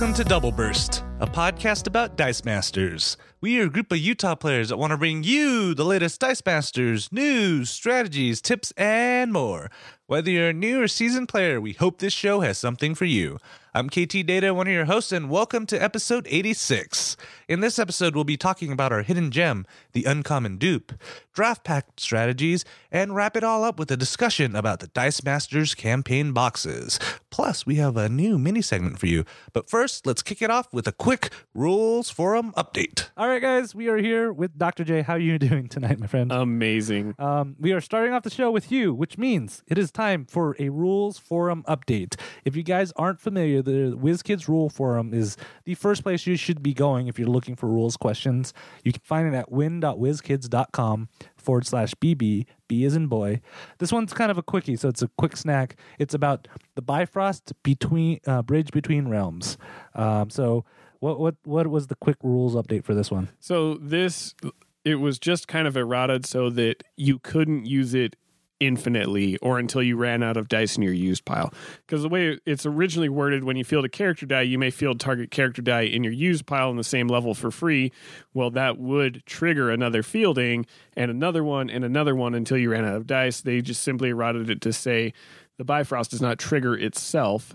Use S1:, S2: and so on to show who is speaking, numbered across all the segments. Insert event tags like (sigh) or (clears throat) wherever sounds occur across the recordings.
S1: Welcome to Double Burst, a podcast about Dice Masters. We are a group of Utah players that want to bring you the latest Dice Masters news, strategies, tips, and more. Whether you're a new or seasoned player, we hope this show has something for you. I'm KT Data, one of your hosts, and welcome to episode 86. In this episode, we'll be talking about our hidden gem, the uncommon dupe, draft pack strategies, and wrap it all up with a discussion about the Dice Masters campaign boxes. Plus, we have a new mini segment for you. But first, let's kick it off with a quick Rules Forum update.
S2: All right, guys, we are here with Dr. J. How are you (laughs) doing tonight, my friend?
S3: Amazing.
S2: Um, we are starting off the show with you, which means it is time for a rules forum update. If you guys aren't familiar, the WizKids Rule Forum is the first place you should be going if you're looking for rules questions. You can find it at win.wizkids.com forward slash BB. B is in boy. This one's kind of a quickie, so it's a quick snack. It's about the Bifrost between uh, bridge between realms. Um, so, what what what was the quick rules update for this one?
S3: So this it was just kind of errata so that you couldn't use it infinitely or until you ran out of dice in your used pile. Because the way it's originally worded, when you field a character die, you may field target character die in your used pile in the same level for free. Well, that would trigger another fielding and another one and another one until you ran out of dice. They just simply errated it to say the Bifrost does not trigger itself.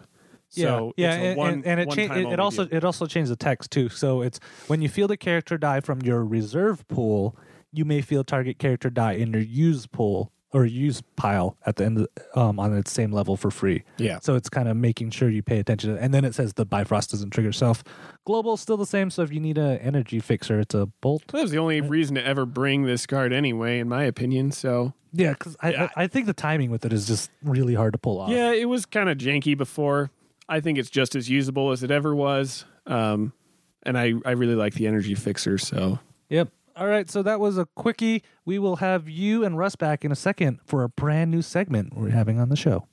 S3: So
S2: yeah,
S3: it's a
S2: and,
S3: one,
S2: and, and it, cha- it, it also
S3: deal.
S2: it also changed the text too. So it's when you field a character die from your reserve pool, you may field target character die in your use pool or use pile at the end of, um, on its same level for free.
S3: Yeah.
S2: So it's kind of making sure you pay attention. to And then it says the Bifrost doesn't trigger self. Global's still the same. So if you need an energy fixer, it's a bolt.
S3: That was the only reason to ever bring this card anyway, in my opinion. So
S2: Yeah, because I,
S3: Yeah.
S2: I I think the timing with it is just really hard to pull off.
S3: Yeah, it was kind of janky before. I think it's just as usable as it ever was. Um, and I, I really like the energy fixer. So
S2: Yep. All right, so that was a quickie. We will have you and Russ back in a second for a brand new segment we're having on the show.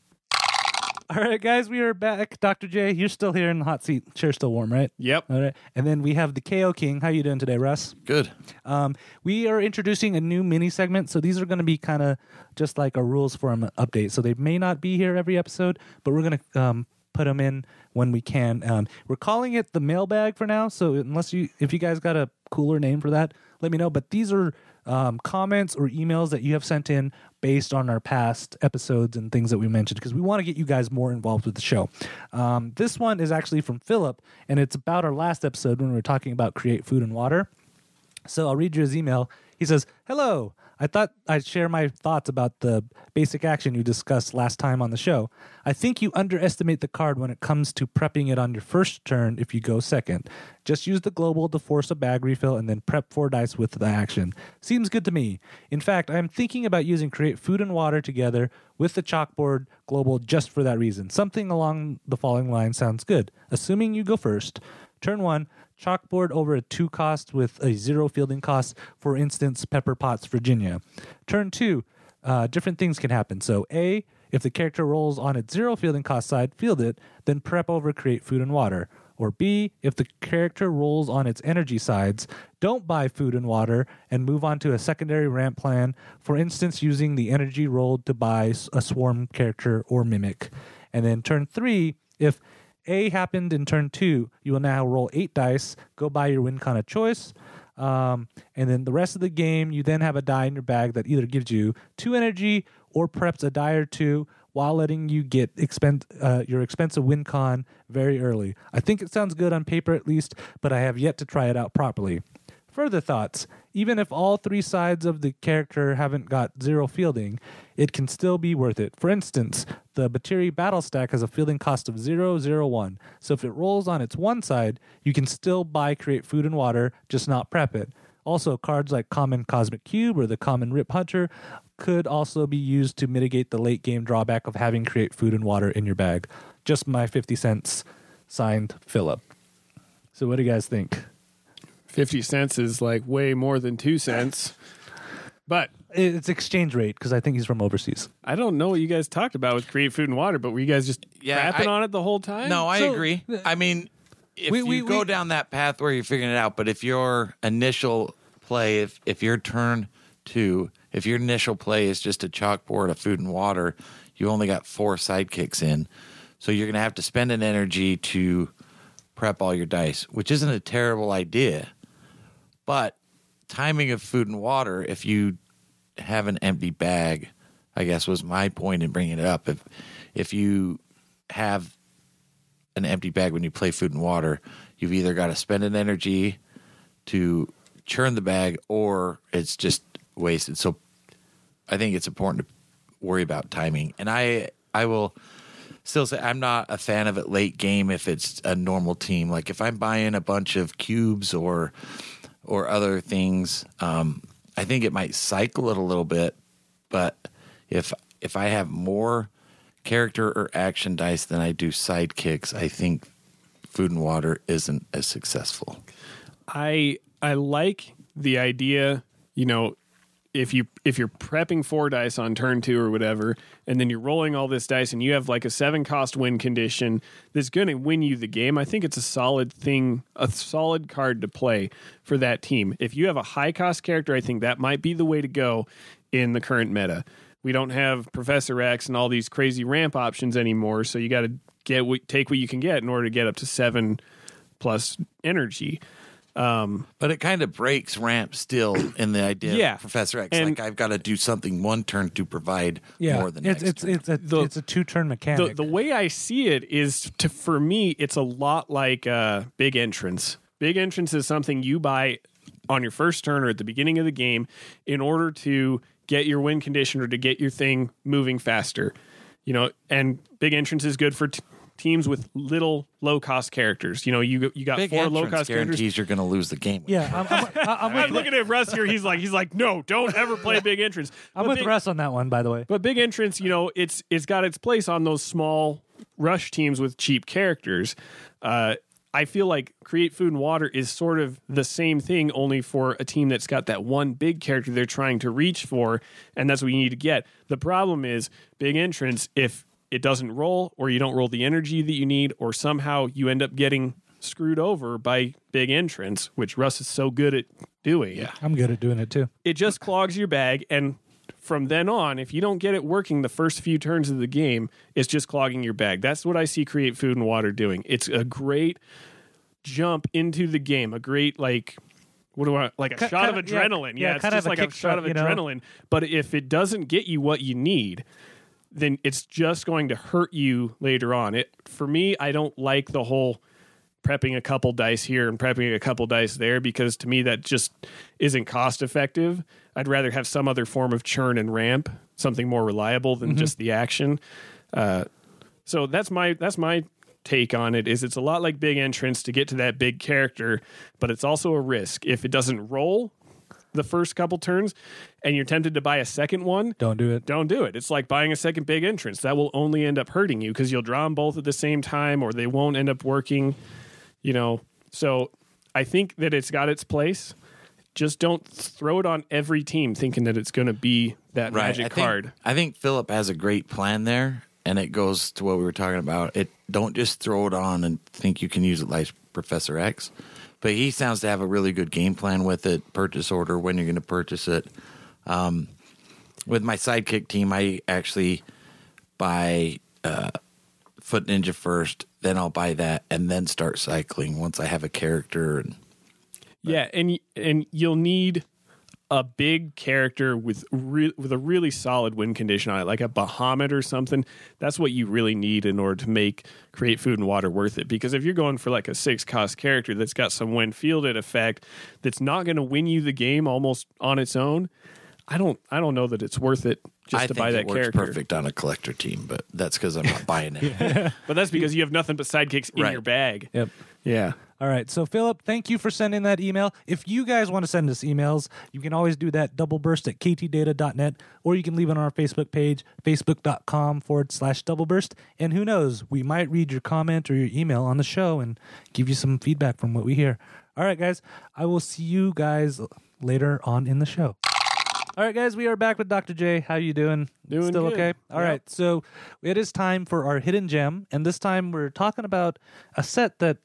S2: All right, guys, we are back. Dr. J, you're still here in the hot seat. Chair's still warm, right?
S3: yep.
S2: All right. And then we have the KO King. How you doing today, Russ?
S4: Good.
S2: Um, we are introducing a new mini segment, so these are going to be kind of just like a rules forum update. So they may not be here every episode, but we're going to um, put them in when we can. Um, we're calling it the mailbag for now. So unless you, if you guys got a cooler name for that, let me know. But these are um, comments or emails that you have sent in based on our past episodes and things that we mentioned because we want to get you guys more involved with the show. Um, this one is actually from Philip, and it's about our last episode when we were talking about create food and water. So I'll read you his email. He says, Hello. I thought I'd share my thoughts about the basic action you discussed last time on the show. I think you underestimate the card when it comes to prepping it on your first turn if you go second. Just use the global to force a bag refill and then prep four dice with the action. Seems good to me. In fact, I'm thinking about using create food and water together with the chalkboard global just for that reason. Something along the following line sounds good. Assuming you go first, turn one, chalkboard over a two cost with a zero fielding cost, for instance, Pepper Potts, Virginia. Turn two, uh, different things can happen. So, A, if the character rolls on its zero fielding cost side, field it, then prep over create food and water. Or B, if the character rolls on its energy sides, don't buy food and water and move on to a secondary ramp plan, for instance, using the energy rolled to buy a swarm character or mimic. And then turn three, if A happened in turn two, you will now roll eight dice, go buy your win con of choice. Um, and then the rest of the game, you then have a die in your bag that either gives you two energy or preps a die or two while letting you get uh, your expensive win con very early. I think it sounds good on paper at least, but I have yet to try it out properly. Further thoughts even if all three sides of the character haven't got zero fielding, it can still be worth it. For instance, the Batiri battle stack has a fielding cost of 001. So if it rolls on its one side, you can still buy create food and water, just not prep it. Also, cards like Common Cosmic Cube or the Common Rip Hunter could also be used to mitigate the late game drawback of having create food and water in your bag. Just my 50 cents, signed Philip. So, what do you guys think?
S3: 50 cents is like way more than two cents. But
S2: It's exchange rate because I think he's from overseas.
S3: I don't know what you guys talked about with create food and water, but were you guys just
S4: Yeah,
S3: crapping
S4: I-
S3: on it the whole time?
S4: No, I
S2: So,
S4: agree. Uh, I mean, if
S2: we-
S4: you
S2: we-
S4: go
S2: we-
S4: down that path where you're figuring it out, but if your initial play, if if your turn two, if your initial play is just a chalkboard of food and water, you only got four sidekicks in, so you're going to have to spend an energy to prep all your dice, which isn't a terrible idea. But timing of food and water, if you have an empty bag, I guess was my point in bringing it up. If if you have an empty bag when you play food and water, you've either got to spend an energy to churn the bag or it's just wasted. So I think it's important to worry about timing. And I I will still say I'm not a fan of it late game if it's a normal team. Like if I'm buying a bunch of cubes or or other things, um, I think it might cycle it a little bit. But if if I have more character or action dice than I do sidekicks, I think food and water isn't as successful.
S3: I I like the idea, you know, if you if you're prepping four dice on turn two or whatever, and then you're rolling all this dice and you have like a seven cost win condition that's going to win you the game, I think it's a solid thing, a solid card to play for that team. If you have a high cost character, I think that might be the way to go in the current meta. We don't have Professor X and all these crazy ramp options anymore, so you got to get take what you can get in order to get up to seven plus energy.
S4: But it kind of breaks ramp still (clears throat) in the idea
S3: Yeah.
S4: of Professor X.
S3: And-
S4: like I've got to do something one turn to provide
S2: Yeah,
S4: more than
S2: it's
S4: next
S2: it's
S4: turn.
S2: it's a
S3: The-
S2: it's a two turn
S3: the
S2: mechanic.
S3: the way I see it is to for me, it's a lot like uh, big entrance. Big entrance is something you buy on your first turn or at the beginning of the game in order to get your win condition or to get your thing moving faster. You know, and big entrance is good for t- teams with little low cost characters. You know, you you got
S4: Big
S3: four low
S4: entrance
S3: cost characters.
S4: guarantees you're going to lose the game.
S2: yeah, I'm, I'm, I'm,
S3: I'm (laughs)
S2: with,
S3: looking at Russ here. He's like, he's like, no, don't ever play big entrance.
S2: I'm
S3: But
S2: with
S3: big-
S2: Russ on that one, by the way.
S3: But big entrance, you know, it's it's got its place on those small rush teams with cheap characters. Uh, I feel like create food and water is sort of the same thing, only for a team that's got that one big character they're trying to reach for, and that's what you need to get. The problem is big entrance. If it doesn't roll, or you don't roll the energy that you need, or somehow you end up getting screwed over by big entrance, which Russ is so good at doing. Yeah
S2: I'm good at doing it too.
S3: it just clogs your bag and from then on if you don't get it working the first few turns of the game it's just clogging your bag that's what i see create food and water doing it's a great jump into the game a great like what do I like a
S2: Ki-
S3: shot of
S2: kinda- yeah,
S3: adrenaline?
S2: yeah,
S3: Yeah, it's
S2: kind of
S3: just
S2: a
S3: like a
S2: kick
S3: shot of
S2: shot, you know?
S3: adrenaline. But if it doesn't get you what you need, then it's just going to hurt you later on. It for me, I don't like the whole prepping a couple dice here and prepping a couple dice there because to me that just isn't cost effective. I'd rather have some other form of churn and ramp, something more reliable than just the action. Uh, so that's my that's my take on it is it's a lot like big entrance to get to that big character, but it's also a risk. If it doesn't roll the first couple turns and you're tempted to buy a second one,
S2: Don't do it.
S3: don't do it. It's like buying a second big entrance. That will only end up hurting you because you'll draw them both at the same time or they won't end up working, you know. So I think that it's got its place. Just don't throw it on every team thinking that it's going to be that magic
S4: I think,
S3: card.
S4: I think Philip has a great plan there, and it goes to what we were talking about. It don't just throw it on and think you can use it like Professor X, but he sounds to have a really good game plan with it. Purchase order when you're going to purchase it. Um, with my sidekick team, I actually buy uh, Foot Ninja first, then I'll buy that, and then start cycling once I have a character and.
S3: Yeah, and and you'll need a big character with re- with a really solid win condition on it, like a Bahamut or something. That's what you really need in order to make create food and water worth it. Because if you're going for like a six cost character that's got some win fielded effect, that's not going to win you the game almost on its own, I don't I don't know that it's worth it just
S4: I
S3: to
S4: think
S3: buy that
S4: it works
S3: character.
S4: perfect on a collector team, but that's because I'm not buying it. (laughs)
S3: But that's because you have nothing but sidekicks in
S4: Right.
S3: your bag.
S2: Yep.
S3: Yeah.
S2: All right. So, Philip, thank you for sending that email. If you guys want to send us emails, you can always do that doubleburst at ktdata.net, or you can leave it on our Facebook page, facebook.com forward slash doubleburst. And who knows, we might read your comment or your email on the show and give you some feedback from what we hear. All right, guys. I will see you guys later on in the show. All right, guys, we are back with Dr. J. How you doing?
S3: Doing
S2: Still
S3: good.
S2: okay? All
S3: Yep.
S2: right, so it is time for our hidden gem, and this time we're talking about a set that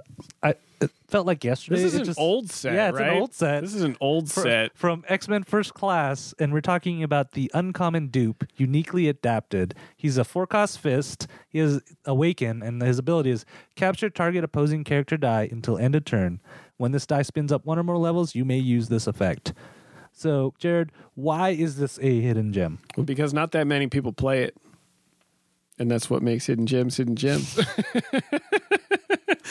S2: I it felt like yesterday.
S3: This is
S2: It
S3: an
S2: just-
S3: old set.
S2: Yeah, it's
S3: right?
S2: an old set.
S3: This is an old
S2: fr-
S3: set.
S2: from X Men First Class, and we're talking about the uncommon dupe, uniquely adapted. He's a four cost fist. He has awaken, and his ability is capture target opposing character die until end of turn. When this die spins up one or more levels, you may use this effect. So, Jared, why is this a hidden gem?
S3: Well, because not that many people play it. And that's what makes hidden gems hidden gems. (laughs)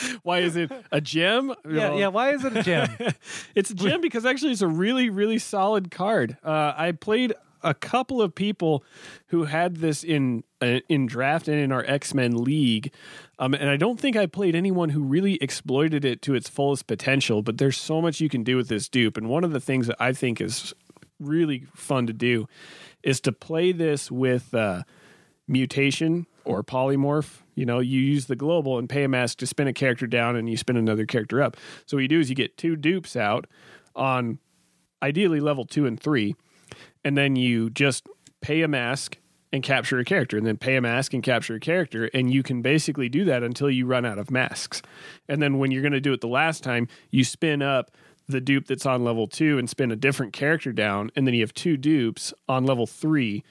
S3: (laughs) Why is it a gem?
S2: Yeah, yeah. Why is it a gem? (laughs)
S3: It's a gem because actually it's a really, really solid card. Uh, I played a couple of people who had this in uh, in draft and in our X Men league, um, and I don't think I played anyone who really exploited it to its fullest potential. But there's so much you can do with this dupe, and one of the things that I think is really fun to do is to play this with uh, mutation or polymorph. You know, you use the global and pay a mask to spin a character down and you spin another character up. So what you do is you get two dupes out on ideally level two and three, and then you just pay a mask and capture a character, and then pay a mask and capture a character, and you can basically do that until you run out of masks. And then when you're going to do it the last time, you spin up the dupe that's on level two and spin a different character down, and then you have two dupes on level three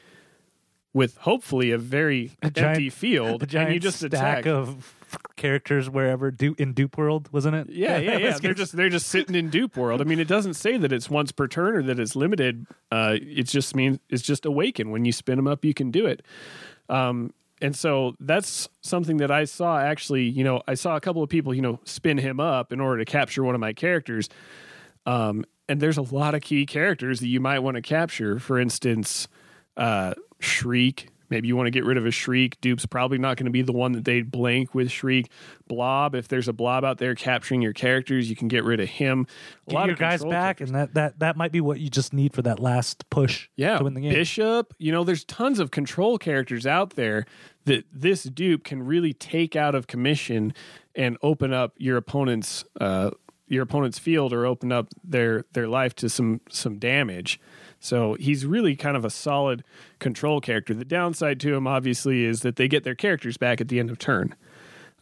S3: with hopefully a very
S2: giant-
S3: empty field,
S2: A giant
S3: and you just
S2: stack
S3: attack.
S2: of characters wherever du- in Dupe World, wasn't it?
S3: Yeah, (laughs) yeah, yeah. They're just they're just sitting in dupe world. I mean, it doesn't say that it's once per turn or that it's limited. Uh, it just means it's just awaken. When you spin them up, you can do it. Um, and so that's something that I saw actually. You know, I saw a couple of people, you know, spin him up in order to capture one of my characters. Um, and there's a lot of key characters that you might want to capture. For instance, uh, Shriek. Maybe you want to get rid of a Shriek. Dupe's probably not going to be the one that they blank with Shriek. Blob, if there's a Blob out there capturing your characters, you can get rid of him. A
S2: Get
S3: lot
S2: your
S3: of
S2: guys back,
S3: characters.
S2: and that, that that might be what you just need for that last push
S3: Yeah,
S2: to win the game.
S3: Bishop. You know, there's tons of control characters out there that this dupe can really take out of commission and open up your opponent's uh, your opponent's field or open up their their life to some some damage. So he's really kind of a solid control character. The downside to him, obviously, is that they get their characters back at the end of turn.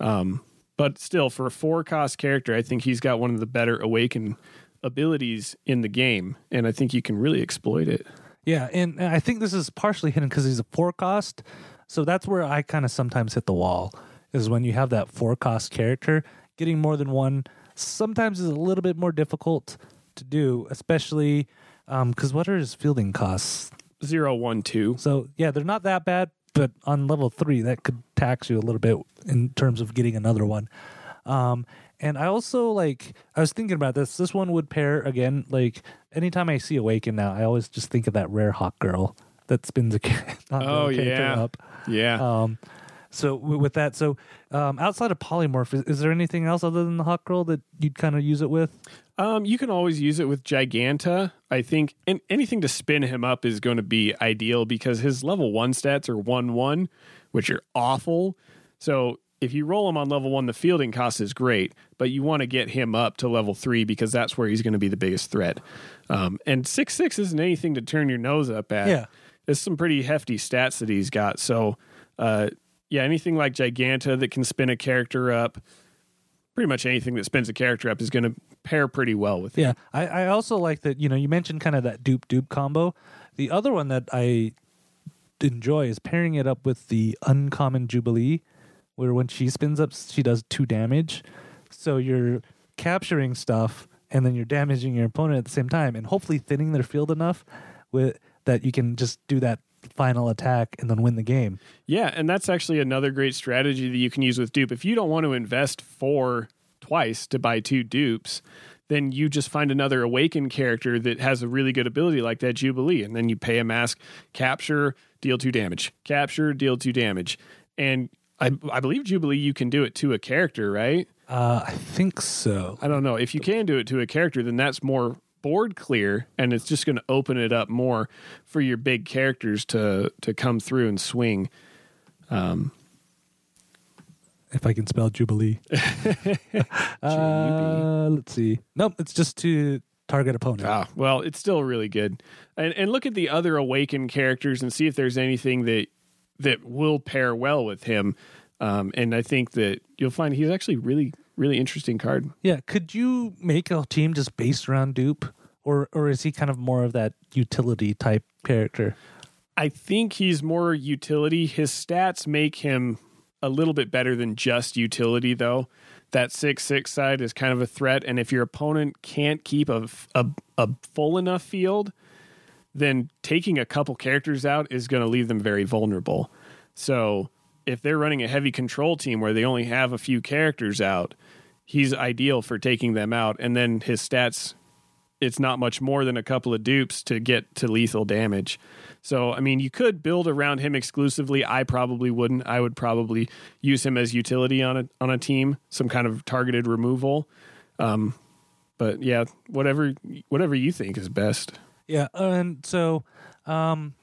S3: Um, but still, for a four cost character, I think he's got one of the better awaken abilities in the game, and I think you can really exploit it.
S2: Yeah, and, I think this is partially hidden because he's a four cost. So that's where I kind of sometimes hit the wall is when you have that four cost character. Getting more than one sometimes is a little bit more difficult to do, especially because what are his fielding costs?
S3: Zero one two.
S2: So yeah, they're not that bad, but on level three, that could tax you a little bit in terms of getting another one. Um, and I also like I was thinking about this. This one would pair again. Like anytime I see Awaken now, I always just think of that rare hawk girl that spins a (laughs) ca- hawk
S3: Oh, yeah.
S2: up.
S3: Yeah.
S2: Um, so w- with that, so um, outside of polymorph, is, is there anything else other than the hawk girl that you'd kind of use it with?
S3: Um, you can always use it with Giganta. I think and anything to spin him up is going to be ideal because his level one stats are one one, which are awful. So if you roll him on level one, the fielding cost is great, but you want to get him up to level three because that's where he's going to be the biggest threat. Um, and six six isn't anything to turn your nose up at.
S2: Yeah.
S3: It's some pretty hefty stats that he's got. So, uh, yeah, anything like Giganta that can spin a character up, pretty much anything that spins a character up is going to pair pretty well with him.
S2: Yeah, I, I also like that. You know, you mentioned kind of that dupe dupe combo. The other one that I enjoy is pairing it up with the uncommon jubilee, where when she spins up, she does two damage. So you're capturing stuff, and then you're damaging your opponent at the same time, and hopefully thinning their field enough with that you can just do that final attack and then win the game.
S3: Yeah, and that's actually another great strategy that you can use with dupe. If you don't want to invest four twice to buy two dupes, then you just find another awakened character that has a really good ability like that Jubilee, and then you pay a mask, capture, deal two damage, capture, deal two damage, and I, I believe Jubilee you can do it to a character, right?
S2: Uh, I think so.
S3: I don't know. If you can do it to a character, then that's more board clear, and it's just going to open it up more for your big characters to to come through and swing.
S2: If I can spell jubilee. (laughs) (laughs) uh, let's see. Nope, it's just to target opponent.
S3: Ah, well, it's still really good. And and look at the other awakened characters and see if there's anything that that will pair well with him. Um, and I think that you'll find he's actually really really interesting card.
S2: Yeah, could you make a team just based around Dupe, or or is he kind of more of that utility type character?
S3: I think he's more utility. His stats make him a little bit better than just utility, though. That six six side is kind of a threat, and if your opponent can't keep a a, a full enough field, then taking a couple characters out is going to leave them very vulnerable. So if they're running a heavy control team where they only have a few characters out, he's ideal for taking them out, and then his stats. It's not much more than a couple of dupes to get to lethal damage. So, I mean, you could build around him exclusively. I probably wouldn't. I would probably use him as utility on a on a team, some kind of targeted removal. Um, but yeah, whatever whatever you think is best.
S2: Yeah, and so, um,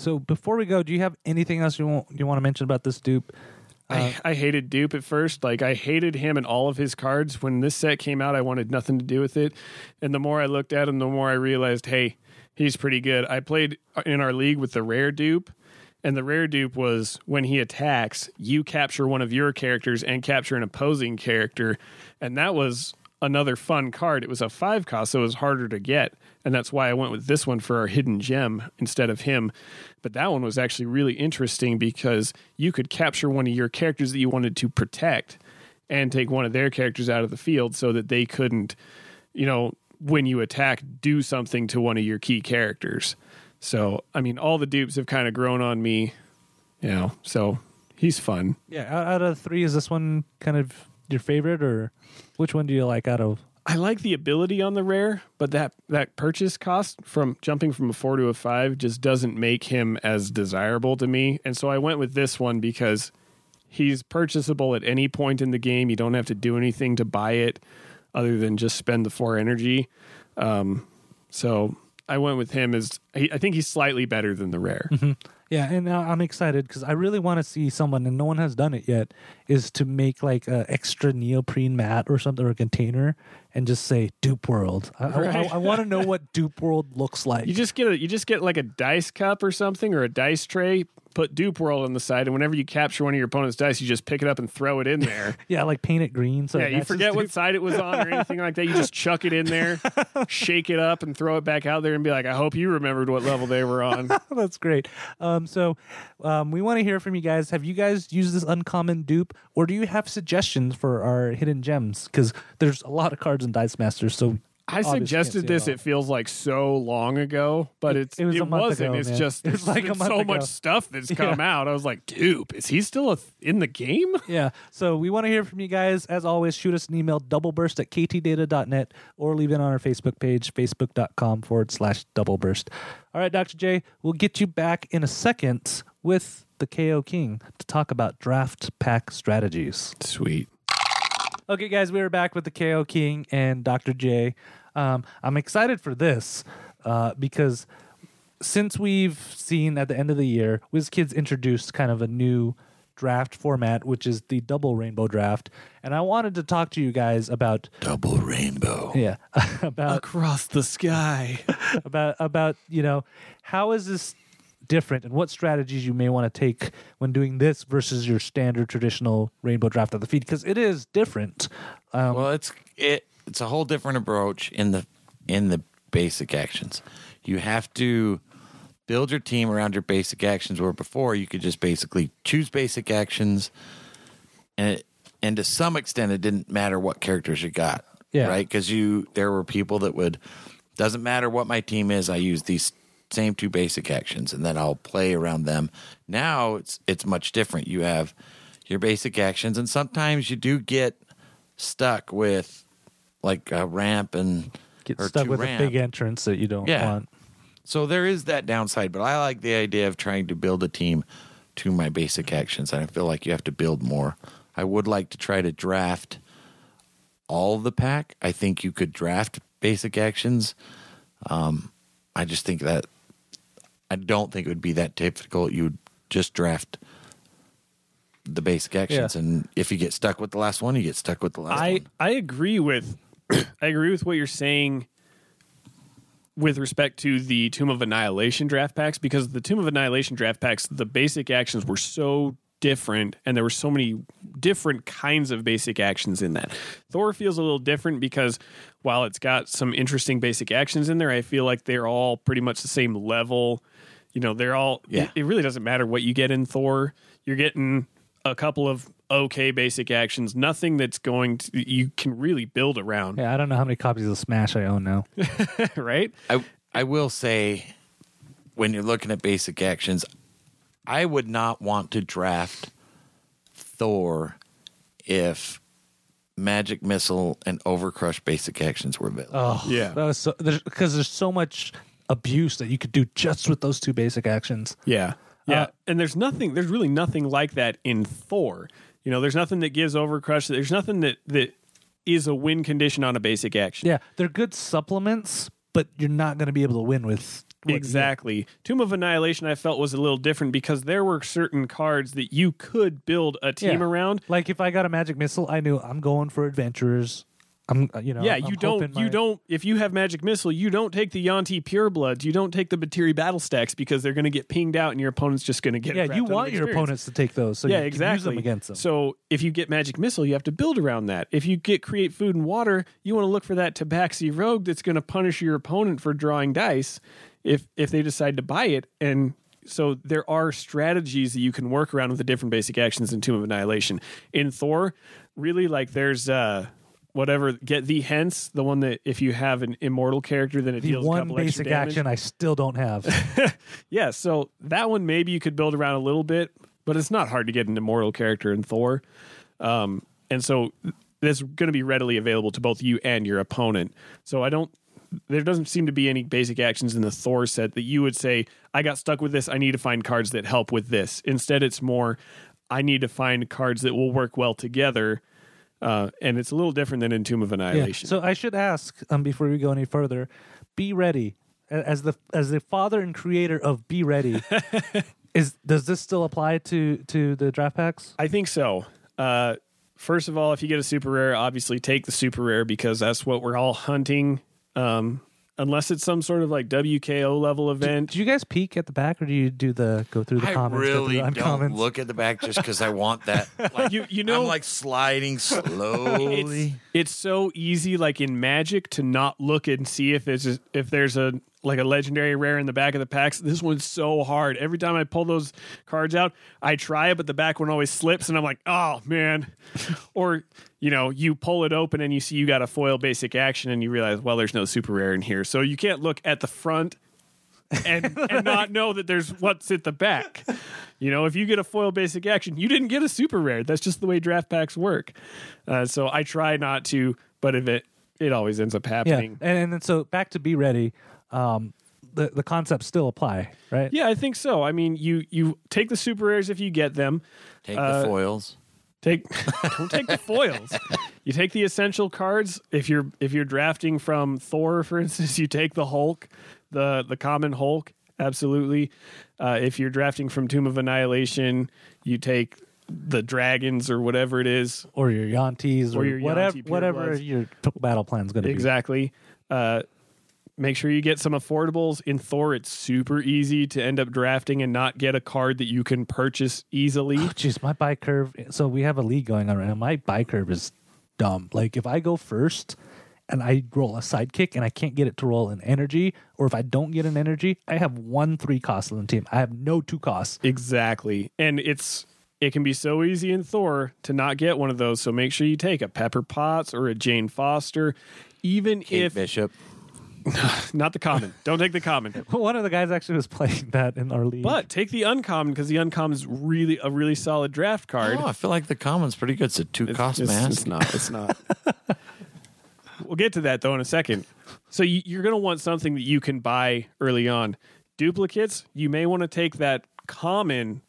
S2: so before we go, do you have anything else you want you want to mention about this dupe?
S3: I, uh, I hated Dupe at first. Like I hated him and all of his cards. When this set came out, I wanted nothing to do with it. And the more I looked at him, the more I realized, hey, he's pretty good. I played uh, in our league with the rare dupe, and the rare dupe was when he attacks, you capture one of your characters and capture an opposing character, and that was another fun card. It was a five cost, so it was harder to get, and that's why I went with this one for our hidden gem instead of him. But that one was actually really interesting because you could capture one of your characters that you wanted to protect and take one of their characters out of the field so that they couldn't, you know, when you attack, do something to one of your key characters. So, I mean, all the dupes have kind of grown on me, you know, so he's fun.
S2: Yeah, out, of three, is this one kind of your favorite, or which one do you like out of?
S3: I like the ability on the rare, but that that purchase cost from jumping from a 4 to a 5 just doesn't make him as desirable to me. And so I went with this one because he's purchasable at any point in the game. You don't have to do anything to buy it other than just spend the 4 energy. Um, so I went with him as I think he's slightly better than the rare.
S2: Yeah, and I'm excited because I really want to see someone, and no one has done it yet, is to make like an extra neoprene mat or something or a container, and just say Dupe World. I,
S3: Right.
S2: I, want to know what Dupe World looks (laughs) like.
S3: You just get a you just get like a dice cup or something or a dice tray. Put Dupe World on the side, and whenever you capture one of your opponent's dice, you just pick it up and throw it in there. (laughs)
S2: yeah, like paint it green. So
S3: yeah, you forget what side it was on or (laughs) anything like that. You just chuck it in there, (laughs) shake it up, and throw it back out there, and be like, "I hope you remembered what level they were on."
S2: That's great. Um, so um, we want to hear from you guys. Have you guys used this uncommon dupe, or do you have suggestions for our hidden gems? Because there's a lot of cards in Dice Masters. So
S3: I suggested this.
S2: all.
S3: It feels like so long ago, but
S2: It-
S3: it's
S2: it
S3: it,
S2: was a month
S3: wasn't.
S2: ago,
S3: it's
S2: man.
S3: just (laughs)
S2: It
S3: there's
S2: like a (laughs) month
S3: so
S2: ago.
S3: much stuff that's (laughs) come out. I was like, dupe, is he still a th- in the game?
S2: yeah. So we want to hear from you guys. As always, shoot us an email, doubleburst at ktdata.net, or leave it on our Facebook page, facebook.com forward slash doubleburst. All right, Dr. J, we'll get you back in a second with the KO King to talk about draft pack strategies.
S3: Sweet.
S2: Okay, guys, we are back with the KO King and Dr. J. Um, I'm excited for this uh, because since we've seen at the end of the year, WizKids introduced kind of a new draft format, which is the double rainbow draft. And I wanted to talk to you guys about,
S4: Double rainbow.
S2: yeah, (laughs) about
S3: Across the sky. (laughs)
S2: about about you know how is this different and what strategies you may want to take when doing this versus your standard traditional rainbow draft of the feed because it is different. Um,
S4: Well, it's it it's a whole different approach in the in the basic actions. You have to build your team around your basic actions where before you could just basically choose basic actions and it, and to some extent it didn't matter what characters you got.
S2: Yeah.
S4: Right? Cuz you there were people that would doesn't matter what my team is, I use these same two basic actions and then I'll play around them. Now it's it's much different. You have your basic actions and sometimes you do get stuck with like a ramp and
S2: get stuck with
S4: ramp.
S2: a big entrance that you don't
S4: Yeah.
S2: want.
S4: So there is that downside, but I like the idea of trying to build a team to my basic actions. And I feel like you have to build more. I would like to try to draft all the pack. I think you could draft basic actions. Um, I just think that I don't think it would be that difficult. You would just draft the basic actions, and if you get stuck with the last one, you get stuck with the last
S3: I
S4: one.
S3: I agree with I agree with what you're saying with respect to the Tomb of Annihilation draft packs because the Tomb of Annihilation draft packs, the basic actions were so different and there were so many different kinds of basic actions in that. Thor feels a little different because while it's got some interesting basic actions in there, I feel like they're all pretty much the same level. You know, they're all
S4: Yeah.
S3: it, it really doesn't matter what you get in Thor. You're getting a couple of okay basic actions, nothing that's going to you can really build around,
S2: Yeah, I don't know how many copies of Smash I own now. (laughs)
S3: right?
S4: I I will say, when you're looking at basic actions, I would not want to draft Thor if Magic Missile and Overcrush basic actions were available.
S2: Oh,
S3: Yeah.
S2: that was so because there's so much abuse that you could do just with those two basic actions.
S3: Yeah. Yeah.
S2: Uh,
S3: and there's nothing there's really nothing like that in Thor. You know, there's nothing that gives Overcrush there's nothing that that is a win condition on a basic action.
S2: Yeah, they're good supplements, but you're not going to be able to win with
S3: Exactly. Tomb of Annihilation I felt was a little different because there were certain cards that you could build a team
S2: Yeah.
S3: around.
S2: Like if I got a magic missile, I knew I'm going for adventurers. I'm, uh, you know,
S3: Yeah,
S2: I'm
S3: you don't
S2: hoping
S3: you don't if you have magic missile, you don't take the Yanti purebloods, you don't take the Batiri battle stacks because they're going to get pinged out and your opponent's just going to get
S2: Yeah, you want your opponents to take those, so
S3: yeah,
S2: you can
S3: exactly.
S2: use them against them.
S3: So if you get magic missile, you have to build around that. If you get create food and water, you want to look for that Tabaxi rogue that's going to punish your opponent for drawing dice if if they decide to buy it. And so there are strategies that you can work around with the different basic actions in Tomb of Annihilation. In Thor, really like there's uh whatever get the hence the one that if you have an immortal character then it
S2: the
S3: deals a
S2: one
S3: couple
S2: basic action I still don't have. (laughs)
S3: Yeah, so that one maybe you could build around a little bit, but it's not hard to get an immortal character in Thor. Um, and so that's going to be readily available to both you and your opponent. So I don't. There doesn't seem to be any basic actions in the Thor set that you would say, I got stuck with this. I need to find cards that help with this. Instead, it's more, I need to find cards that will work well together. Uh, and it's a little different than in Tomb of
S2: yeah.
S3: Annihilation.
S2: So I should ask um, before we go any further. Be ready as the as the father and creator of Be Ready. (laughs) is does this still apply to to the draft packs?
S3: I think so. Uh, first of all, if you get a super rare, obviously take the super rare because that's what we're all hunting. Um, unless it's some sort of like WKO level event.
S2: Do you guys peek at the back, or do you do the go through the
S4: I
S2: comments? go through
S4: really
S2: the
S4: don't
S2: uncomments?
S4: look at the back just because I want that. (laughs) Like,
S3: you you know
S4: I'm like sliding (laughs) slowly.
S3: it's, it's so easy like in Magic to not look and see if there's if there's a like a legendary rare in the back of the packs. This one's so hard. Every time I pull those cards out, I try it, but the back one always slips, and I'm like, oh man. (laughs) or you know, you pull it open and you see you got a foil basic action, and you realize, well, there's no super rare in here, so you can't look at the front. and (laughs) and not know that there's what's at the back. You know, if you get a foil basic action, you didn't get a super rare. That's just the way draft packs work. Uh, so I try not to, but if it it always ends up
S2: Yeah,
S3: happening.
S2: and, and then so back to Be Ready. Um, the the concepts still apply, right?
S3: Yeah, I think so. I mean, you you take the super rares if you get them.
S4: Take
S3: Uh,
S4: the foils.
S3: Take (laughs) don't take the foils. You take the essential cards. If you're if you're drafting from Thor, for instance, (laughs) you take the Hulk, the the common Hulk. Absolutely. Uh, if you're drafting from Tomb of Annihilation, you take the dragons or whatever it is.
S2: Or your Yantis, or,
S3: Or your
S2: whatever
S3: Yanti
S2: whatever
S3: purebloods.
S2: your t- battle plan's going to be.
S3: Exactly. Uh, make sure you get some affordables. In Thor, it's super easy to end up drafting and not get a card that you can purchase easily.
S2: Oh, Jeez, my buy curve. So we have a league going on right now. My buy curve is dumb. Like if I go first and I roll a sidekick and I can't get it to roll an energy, or if I don't get an energy, I have one three cost on the team. I have no two costs.
S3: Exactly. And it's it can be so easy in Thor to not get one of those. So make sure you take a Pepper Potts or a Jane Foster. Even
S4: Kate
S3: if
S4: Bishop. (laughs)
S3: not the common. Don't take the common. (laughs)
S2: One of the guys actually was playing that in our league.
S3: But take the uncommon because the uncommon is really a really solid draft card.
S4: Oh, I feel like the common's pretty good. It's a two cost
S3: it's,
S4: mask.
S3: It's not. It's not. (laughs) we'll get to that though in a second. So you, you're going to want something that you can buy early on. Duplicates, you may want to take that common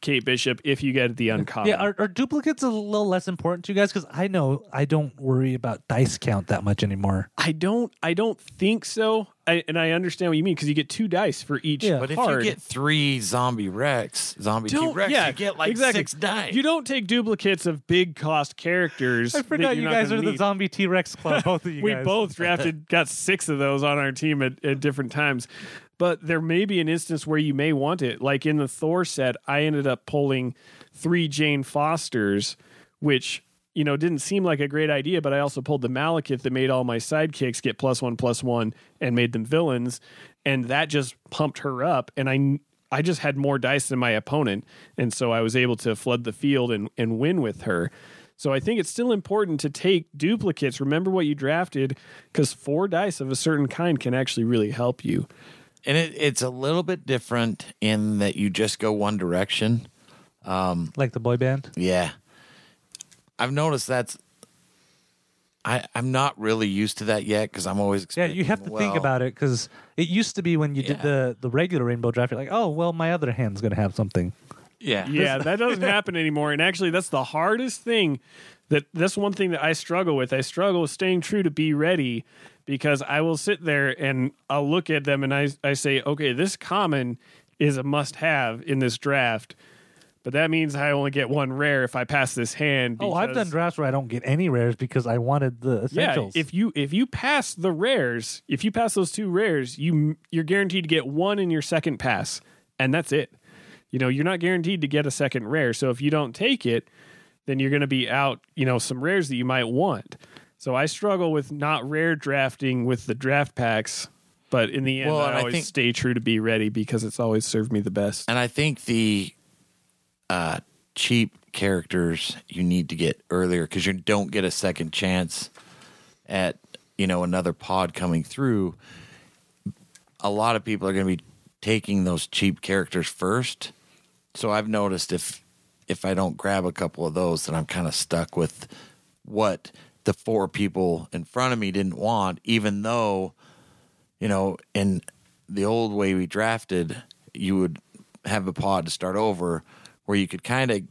S3: Kate Bishop if you get the uncommon.
S2: yeah, are, are duplicates a little less important to you guys? Because I know I don't worry about dice count that much anymore.
S3: I don't. I don't think so. I, and I understand what you mean because you get two dice for each
S2: Yeah.
S4: But if
S3: card.
S4: you get three zombie Rex, zombie T Rex,
S3: yeah,
S4: you get like
S3: exactly.
S4: six dice.
S3: You don't take duplicates of big cost characters.
S2: I forgot
S3: you're
S2: you guys
S3: gonna
S2: are the zombie T Rex club. Both of you (laughs)
S3: we
S2: guys.
S3: both (laughs) drafted got six of those on our team at, at different times but there may be an instance where you may want it like in the thor set i ended up pulling three jane fosters which you know didn't seem like a great idea but i also pulled the malekith that made all my sidekicks get plus one plus one and made them villains and that just pumped her up and i i just had more dice than my opponent and so i was able to flood the field and, and win with her so I think it's still important to take duplicates. Remember what you drafted because four dice of a certain kind can actually really help you.
S4: And it, it's a little bit different in that you just go one direction.
S2: Um, like the boy band.
S4: Yeah. I've noticed that's I, I'm not really used to that yet because I'm always
S2: Yeah, you have to
S4: expecting,
S2: think about it because it used to be when you did the the regular rainbow draft, you're like, oh well, my other hand's gonna have something.
S4: Yeah, (laughs)
S3: Yeah, that doesn't happen anymore. And actually, that's the hardest thing. That that's one thing that I struggle with. I struggle with staying true to be ready because I will sit there and I'll look at them and I I say, okay, this common is a must have in this draft. But that means I only get one rare if I pass this hand.
S2: Oh, I've done drafts where I don't get any rares because I wanted the essentials.
S3: Yeah, if you if you pass the rares, if you pass those two rares, you you're guaranteed to get one in your second pass, and that's it. You know, you're not guaranteed to get a second rare. So if you don't take it, then you're going to be out. You know, some rares that you might want. So I struggle with not rare drafting with the draft packs, but in the end,
S4: Well,
S3: I always
S4: think-
S3: stay true to be ready because it's always served me the best.
S4: and I think the uh, cheap characters you need to get earlier because you don't get a second chance at you know another pod coming through. A lot of people are going to be taking those cheap characters first. So I've noticed if if I don't grab a couple of those, then I'm kind of stuck with what the four people in front of me didn't want, even though, you know, in the old way we drafted, you would have a pod to start over where you could kind of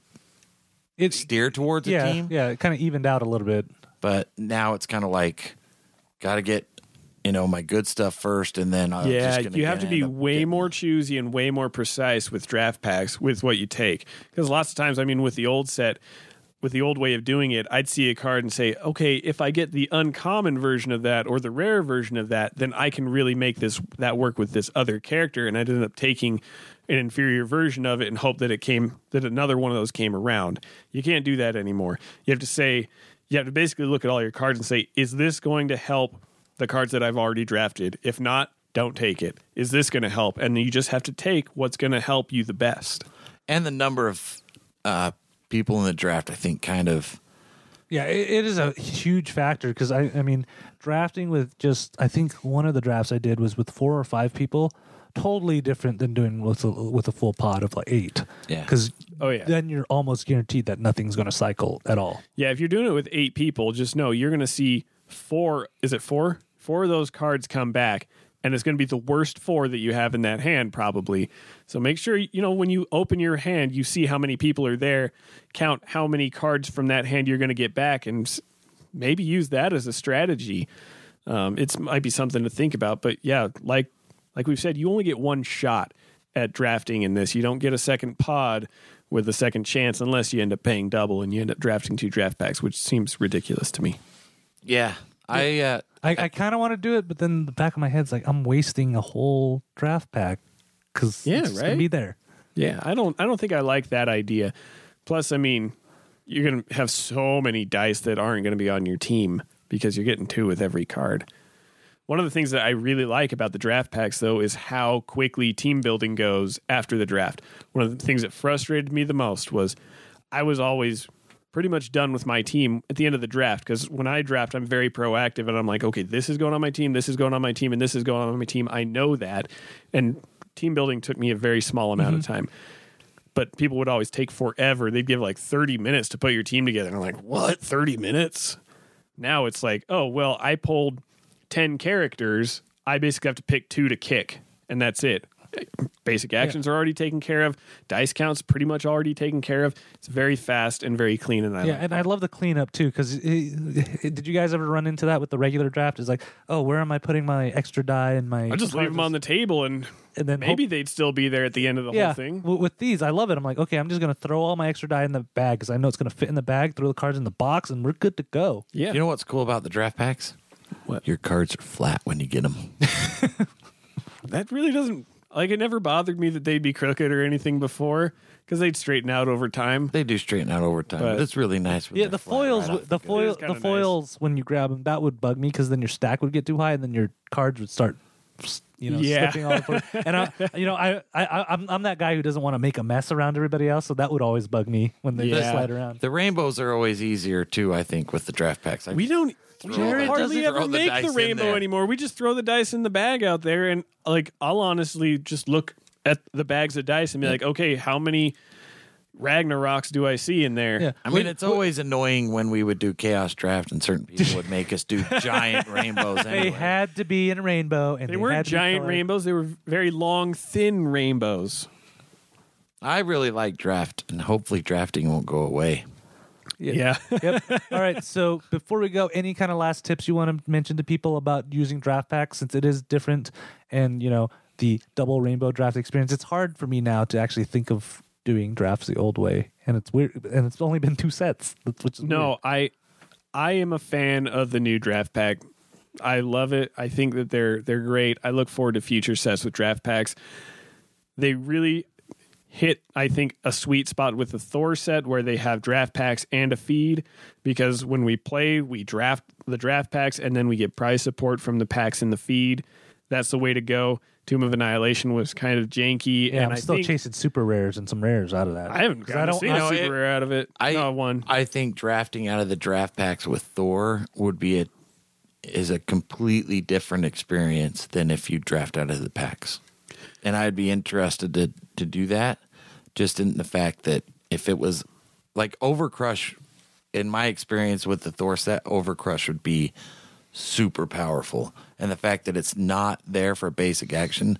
S2: it's
S4: steer towards a team.
S2: yeah, it kind of evened out a little bit.
S4: But now it's kind of like, got to get, you know, my good stuff first, and then I'm
S3: yeah,
S4: just gonna
S3: you have to be way
S4: getting-
S3: more choosy and way more precise with draft packs with what you take. Because lots of times, I mean, with the old set, with the old way of doing it, I'd see a card and say, okay, if I get the uncommon version of that or the rare version of that, then I can really make this that work with this other character. And I'd end up taking an inferior version of it and hope that it came that another one of those came around. You can't do that anymore. You have to say you have to basically look at all your cards and say, is this going to help the cards that I've already drafted? If not, don't take it. Is this going to help? And you just have to take what's going to help you the best.
S4: and the number of uh, people in the draft, I think, kind of
S2: Yeah, it, it is a huge factor because I, I mean, drafting with just I think one of the drafts I did was with four or five people, totally different than doing with a, with a full pod of like eight.
S4: Yeah.
S2: because
S3: Oh, yeah.
S2: then you're almost guaranteed that nothing's going to cycle at all.
S3: Yeah, if you're doing it with eight people, just know you're going to see four. Is it four? Four of those cards come back, and it's going to be the worst four that you have in that hand, probably. So make sure you know when you open your hand, you see how many people are there. Count how many cards from that hand you're going to get back, and maybe use that as a strategy. Um, it's might be something to think about, but yeah, like like we've said, you only get one shot at drafting in this. You don't get a second pod with a second chance unless you end up paying double and you end up drafting two draft packs, which seems ridiculous to me.
S4: yeah. I uh,
S2: I, I kind of want to do it, but then the back of my head's like I'm wasting a whole draft pack because
S3: Yeah,
S2: it's just gonna
S3: right?
S2: be there.
S3: Yeah, I don't I don't think I like that idea. Plus, I mean, you're going to have so many dice that aren't going to be on your team because you're getting two with every card. One of the things that I really like about the draft packs, though, is how quickly team building goes after the draft. One of the things that frustrated me the most was I was always pretty much done with my team at the end of the draft because when I draft, I'm very proactive and I'm like, okay, this is going on my team, this is going on my team, and this is going on my team. I know that. And team building took me a very small amount of mm-hmm. time but people would always take forever. They'd give like 30 minutes to put your team together. And I'm like, what? 30 minutes? Now it's like, oh, well, I pulled 10 characters. I basically have to pick two to kick, and that's it. Basic actions are already taken care of. Dice counts pretty much already taken care of. It's very fast and very clean, and I
S2: Yeah,
S3: like
S2: and I love the cleanup too. Because did you guys ever run into that with the regular draft? It's like, oh, where am I putting my extra die and my?
S3: I just leave them on the table, and
S2: and then
S3: maybe
S2: hope-
S3: they'd still be there at the end of the
S2: yeah.
S3: whole thing.
S2: w- with these, I love it. I'm like, okay, I'm just gonna throw all my extra die in the bag because I know it's gonna fit in the bag. Throw the cards in the box, and we're good to go.
S3: Yeah,
S4: You know what's cool about the draft packs?
S3: What?
S4: Your cards are flat when you get them. (laughs)
S3: that really doesn't like. It never bothered me that they'd be crooked or anything before because they'd straighten out over time.
S4: They do straighten out over time, but,
S3: But-
S4: it's really nice. when
S2: Yeah,
S4: they're
S2: the
S4: flat
S2: foils,
S4: right off
S2: the
S4: the
S2: foil,
S3: It is kinda
S2: the
S3: nice.
S2: foils. When you grab them, that would bug me because then your stack would get too high, and then your cards would start, you know,
S3: Yeah.
S2: slipping all over. (laughs) And I, you know, I, I, I- I'm, I'm that guy who doesn't want to make a mess around everybody else, so that would always bug me when they
S3: Yeah.
S2: slide around.
S4: The rainbows are always easier too. I think with the draft packs. I,
S3: We don't. We
S4: Throw the-
S3: hardly ever make
S4: dice
S3: the rainbow anymore. We just throw the dice in the bag out there, and like I'll honestly just look at the bags of dice and be like, okay, how many Ragnaroks do I see in there?
S2: Yeah.
S4: I mean, it's always annoying when we would do chaos draft and certain people would make us do (laughs) giant rainbows.
S2: They had to be in a rainbow, and
S3: They
S2: they,
S3: weren't
S2: had
S3: giant
S2: colored.
S3: rainbows. They were very long, thin rainbows.
S4: I really like draft, and hopefully drafting won't go away.
S3: Yeah. (laughs)
S2: yep. All right. So before we go, any kind of last tips you want to mention to people about using draft packs since it is different and, you know, the double rainbow draft experience? It's hard for me now to actually think of doing drafts the old way. And it's weird. And it's only been two sets, which is
S3: No,
S2: weird.
S3: I I am a fan of the new draft pack. I love it. I think that they're they're great. I look forward to future sets with draft packs. They really hit I think a sweet spot with the Thor set where they have draft packs and a feed because when we play, we draft the draft packs and then we get prize support from the packs in the feed. That's the way to go. Tomb of Annihilation was kind of janky
S2: Yeah,
S3: and
S2: I'm
S3: I
S2: still
S3: think
S2: chasing super rares and some rares out of that.
S3: I haven't
S2: 'Cause
S3: gotten
S2: I
S3: to
S2: don't-
S3: see
S2: I-
S3: a
S4: know,
S3: super
S4: it-
S3: rare out of it.
S4: I
S3: Not one.
S4: I think drafting out of the draft packs with Thor would be a is a completely different experience than if you draft out of the packs. And I'd be interested to to do that, just in the fact that if it was like Overcrush, in my experience with the Thor set, Overcrush would be super powerful. And the fact that it's not there for basic action,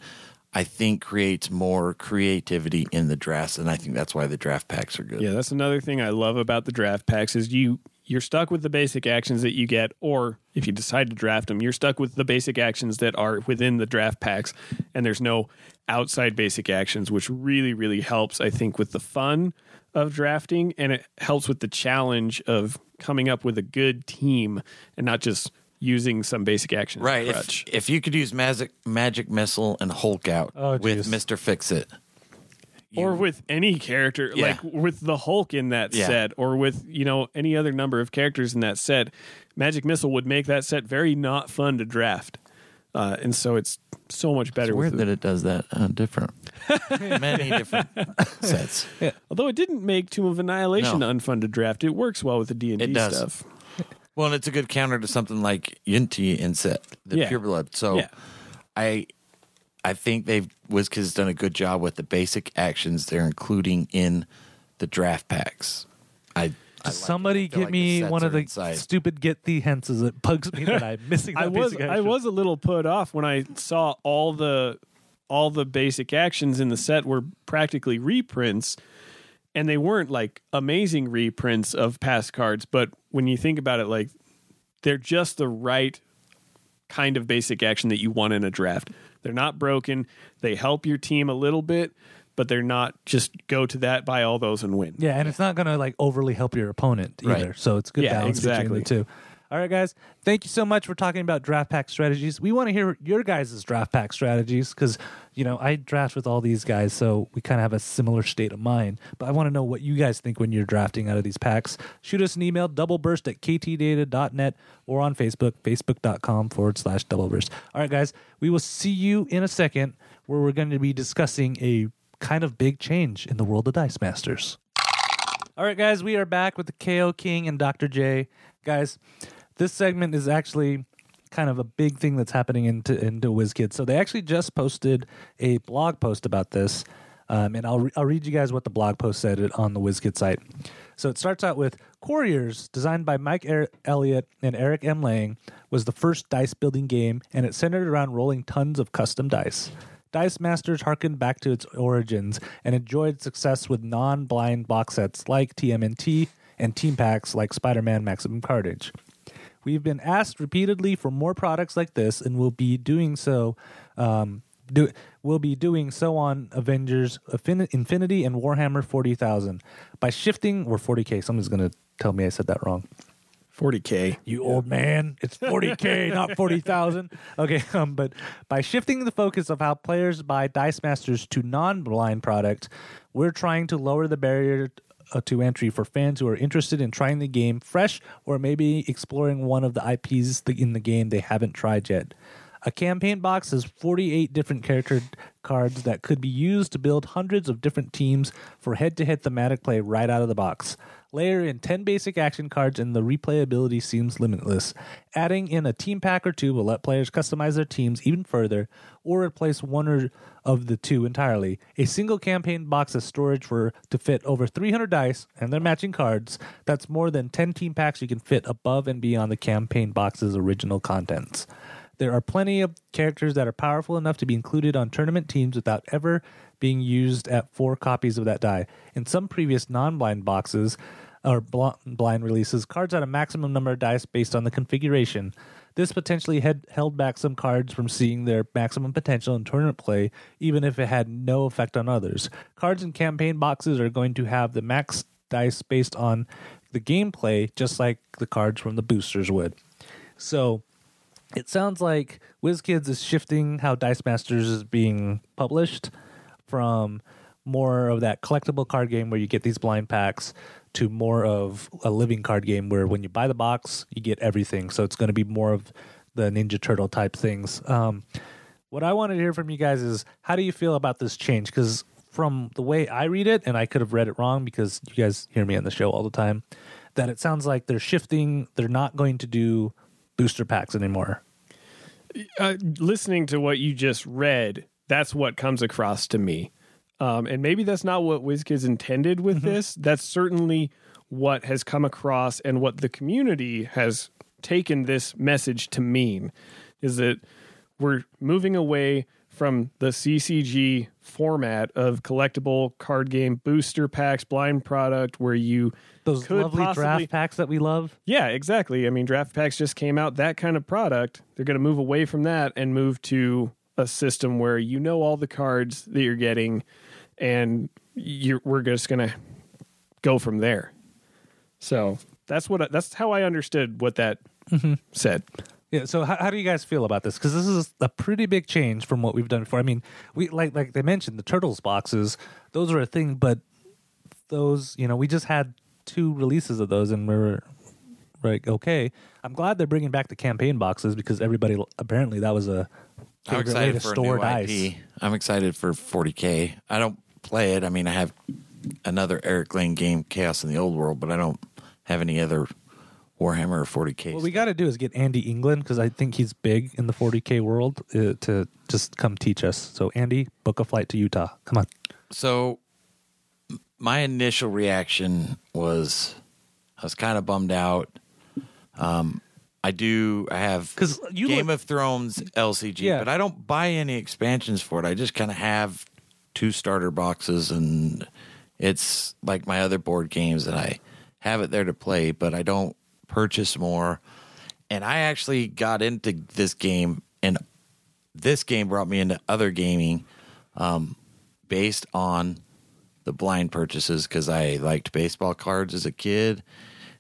S4: I think creates more creativity in the drafts, and I think that's why the draft packs are good.
S3: Yeah, that's another thing I love about the draft packs is you you're stuck with the basic actions that you get, or if you decide to draft them, you're stuck with the basic actions that are within the draft packs, and there's no outside basic actions, which really really helps. I think with the fun of drafting, and it helps with the challenge of coming up with a good team and not just using some basic actions.
S4: Right. If, if you could use magic magic missile and Hulk out
S2: Oh,
S4: with. Mister Fix It,
S3: or with any character
S4: Yeah.
S3: like with the hulk in that
S4: Yeah.
S3: set or with you know any other number of characters in that set magic missile would make that set very not fun to draft uh, and so it's so much better
S4: it's
S3: with
S4: weird
S3: the-
S4: that it does that uh, different, (laughs) many different (laughs) sets.
S3: although it didn't make tomb of annihilation
S4: No.
S3: unfun to draft it works well with the d&d
S4: does.
S3: stuff
S4: Well, and it's a good counter to something like Yuan-ti in set, the
S3: Yeah.
S4: Pure Blood. So,
S3: Yeah.
S4: I, I think they've WizKids has done a good job with the basic actions they're including in the draft packs. I. I like.
S2: Somebody get
S4: like
S2: me one of the
S4: inside.
S2: stupid get thee hences. It bugs me that I'm (laughs) missing. That
S3: I was I was a little put off when I saw all the all the basic actions in the set were practically reprints and they weren't like amazing reprints of past cards but when you think about it like they're just the right kind of basic action that you want in a draft. They're not broken. They help your team a little bit, but they're not just go to that, buy all those and win.
S2: Yeah, and it's not going to like overly help your opponent either.
S4: Right.
S2: So it's good
S3: Yeah,
S2: balance
S3: exactly.
S2: between the two. All right, guys. Thank you so much for talking about draft pack strategies. We want to hear your guys' draft pack strategies because, you know, I draft with all these guys, so we kind of have a similar state of mind. But I want to know what you guys think when you're drafting out of these packs. Shoot us an email, doubleburst at ktdata.net or on Facebook, facebook.com forward slash doubleburst. All right, guys. We will see you in a second where we're going to be discussing a kind of big change in the world of Dice Masters. All right, guys, we are back with the KO King and Dr. J. Guys, this segment is actually kind of a big thing that's happening into into WizKids. So they actually just posted a blog post about this, um, and I'll re- I'll read you guys what the blog post said on the WizKid site. So it starts out with Quarriors, designed by Mike er- Elliott and Eric M. Lang, was the first dice building game, and it centered around rolling tons of custom dice. Dice Masters harkened back to its origins and enjoyed success with non blind box sets like TMNT and team packs like Spider Man Maximum Carnage. We've been asked repeatedly for more products like this and will be doing so. Um, do, we'll be doing so on Avengers Infinity and Warhammer 40,000 by shifting or 40k. Someone's going to tell me I said that wrong.
S3: 40k.
S2: You old man. It's 40K, (laughs) not 40,000. Okay, (laughs) um, but by shifting the focus of how players buy Dice Masters to non blind product, we're trying to lower the barrier uh, to entry for fans who are interested in trying the game fresh or maybe exploring one of the IPs in the game they haven't tried yet. A campaign box has 48 different character cards that could be used to build hundreds of different teams for head to head thematic play right out of the box. Layer in 10 basic action cards, and the replayability seems limitless. Adding in a team pack or two will let players customize their teams even further or replace one or of the two entirely. A single campaign box has storage for to fit over 300 dice and their matching cards. That's more than 10 team packs you can fit above and beyond the campaign box's original contents. There are plenty of characters that are powerful enough to be included on tournament teams without ever being used at four copies of that die. In some previous non blind boxes or bl- blind releases, cards had a maximum number of dice based on the configuration. This potentially had held back some cards from seeing their maximum potential in tournament play, even if it had no effect on others. Cards in campaign boxes are going to have the max dice based on the gameplay, just like the cards from the boosters would. So, it sounds like WizKids is shifting how Dice Masters is being published from more of that collectible card game where you get these blind packs to more of a living card game where when you buy the box, you get everything. So it's going to be more of the Ninja Turtle type things. Um, what I wanted to hear from you guys is how do you feel about this change? Because from the way I read it, and I could have read it wrong because you guys hear me on the show all the time, that it sounds like they're shifting. They're not going to do booster packs anymore.
S3: Uh, listening to what you just read, that's what comes across to me. Um, and maybe that's not what WizKids intended with this. That's certainly what has come across and what the community has taken this message to mean is that we're moving away from the CCG format of collectible card game booster packs, blind product, where you
S2: Those
S3: could
S2: lovely
S3: possibly-
S2: draft packs that we love.
S3: yeah, exactly. I mean, draft packs just came out. That kind of product, they're going to move away from that and move to a system where you know all the cards that you're getting, and you're, we're just going to go from there. So that's what I, that's how I understood what that mm-hmm. said.
S2: Yeah. So how, how do you guys feel about this? Because this is a pretty big change from what we've done before. I mean, we like like they mentioned the turtles boxes; those are a thing, but those you know we just had two releases of those, and we are like, okay. I'm glad they're bringing back the campaign boxes because everybody apparently that was a
S4: I'm excited for
S2: store dice.
S4: IP. I'm excited for 40k. I don't play it. I mean, I have another Eric Lang game, Chaos in the Old World, but I don't have any other Warhammer or 40k.
S2: What we got to do is get Andy England because I think he's big in the 40k world uh, to just come teach us. So Andy, book a flight to Utah. Come on.
S4: So my initial reaction was I was kind of bummed out. Um, I do. I have
S2: 'Cause you
S4: Game
S2: look-
S4: of Thrones LCG,
S2: Yeah.
S4: but I don't buy any expansions for it. I just kind of have two starter boxes, and it's like my other board games that I have it there to play, but I don't purchase more. And I actually got into this game, and this game brought me into other gaming um, based on the blind purchases because I liked baseball cards as a kid,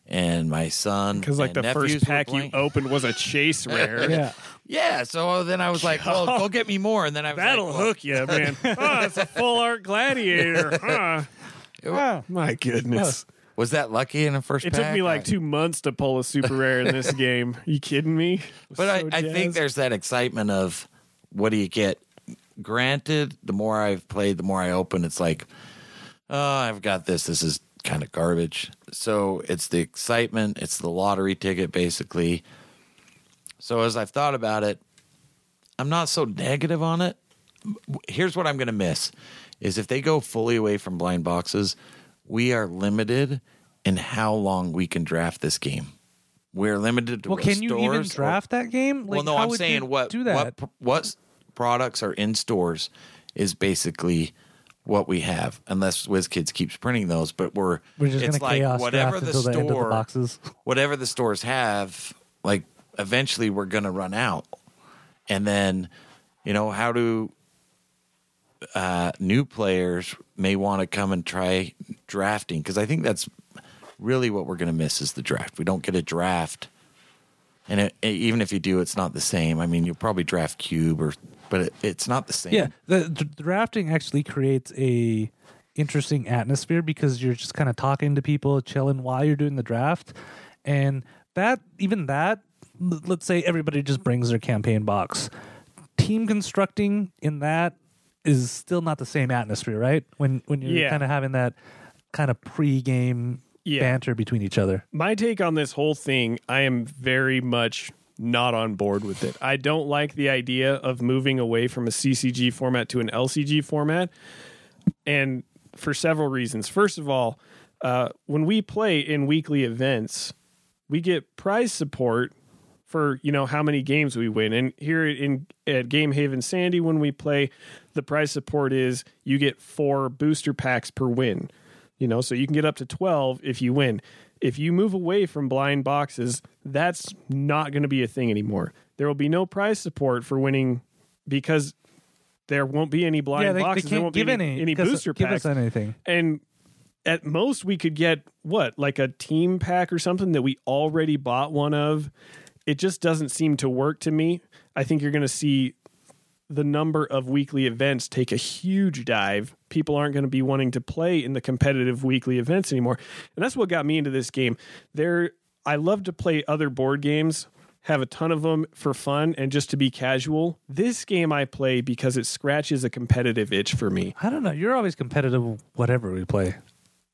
S4: and my son
S3: Because like
S4: and
S3: the first pack you opened was a chase (laughs) rare.
S2: Yeah.
S4: Yeah, so then I was like, "Well, (laughs) go get me more." And then I was
S3: That'll
S4: like, well,
S3: hook you, (laughs) man. oh, it's a full art gladiator. Huh? Oh, my goodness.
S4: Was that lucky in the first?
S3: It took me like
S4: I-
S3: two months to pull a super rare in this game. you kidding me?
S4: But I,
S3: So
S4: I think there's that excitement of what do you get? Granted, the more I've played, the more I open. It's like, oh, I've got this. This is kind of garbage. So it's the excitement. It's the lottery ticket, basically. So as I've thought about it, I'm not so negative on it. Here's what I'm going to miss: is if they go fully away from blind boxes, we are limited in how long we can draft this game. We're limited to
S2: Well, can you even
S4: restores or-
S2: draft that game?
S4: well, no, I'm saying what
S2: do that.
S4: what what products are in stores is basically what we have, unless WizKids keeps printing those. But we're
S2: We're just
S4: it's
S2: gonna
S4: like whatever the
S2: until the the
S4: store,
S2: boxes.
S4: whatever the stores have, like eventually we're gonna run out, and then you know how do uh, new players may want to come and try drafting because I think that's really what we're going to miss is the draft. We don't get a draft, and it, even if you do, it's not the same. I mean, you'll probably draft cube or, but it, it's not the same.
S2: Yeah, the, the drafting actually creates a interesting atmosphere because you're just kind of talking to people, chilling while you're doing the draft, and that even that, let's say everybody just brings their campaign box. Team constructing in that is still not the same atmosphere, right? When when you're
S3: Yeah.
S2: kind of having that kind of pre-game
S3: Yeah.
S2: banter between each other.
S3: my take on this whole thing, I am very much not on board with it. I don't like the idea of moving away from a CCG format to an LCG format, and for several reasons. First of all, uh, when we play in weekly events, we get prize support for you know how many games we win. And here in at Game Haven Sandy, when we play, the prize support is you get four booster packs per win. You know, so you can get up to twelve if you win. If you move away from blind boxes, that's not going to be a thing anymore. There will be no prize support for winning because there won't be any blind
S2: yeah, they, they
S3: boxes. there
S2: can't
S3: won't
S2: give
S3: be any,
S2: any,
S3: any
S2: us-
S3: booster
S2: give
S3: packs
S2: us anything.
S3: and at most we could get what like a team pack or something that we already bought one of it just doesn't seem to work to me i think you're going to see the number of weekly events take a huge dive. People aren't going to be wanting to play in the competitive weekly events anymore. And that's what got me into this game. There i love to play other board games have a ton of them for fun and just to be casual. This game i play because it scratches a competitive itch for me.
S2: I don't know. You're always competitive, whatever we play.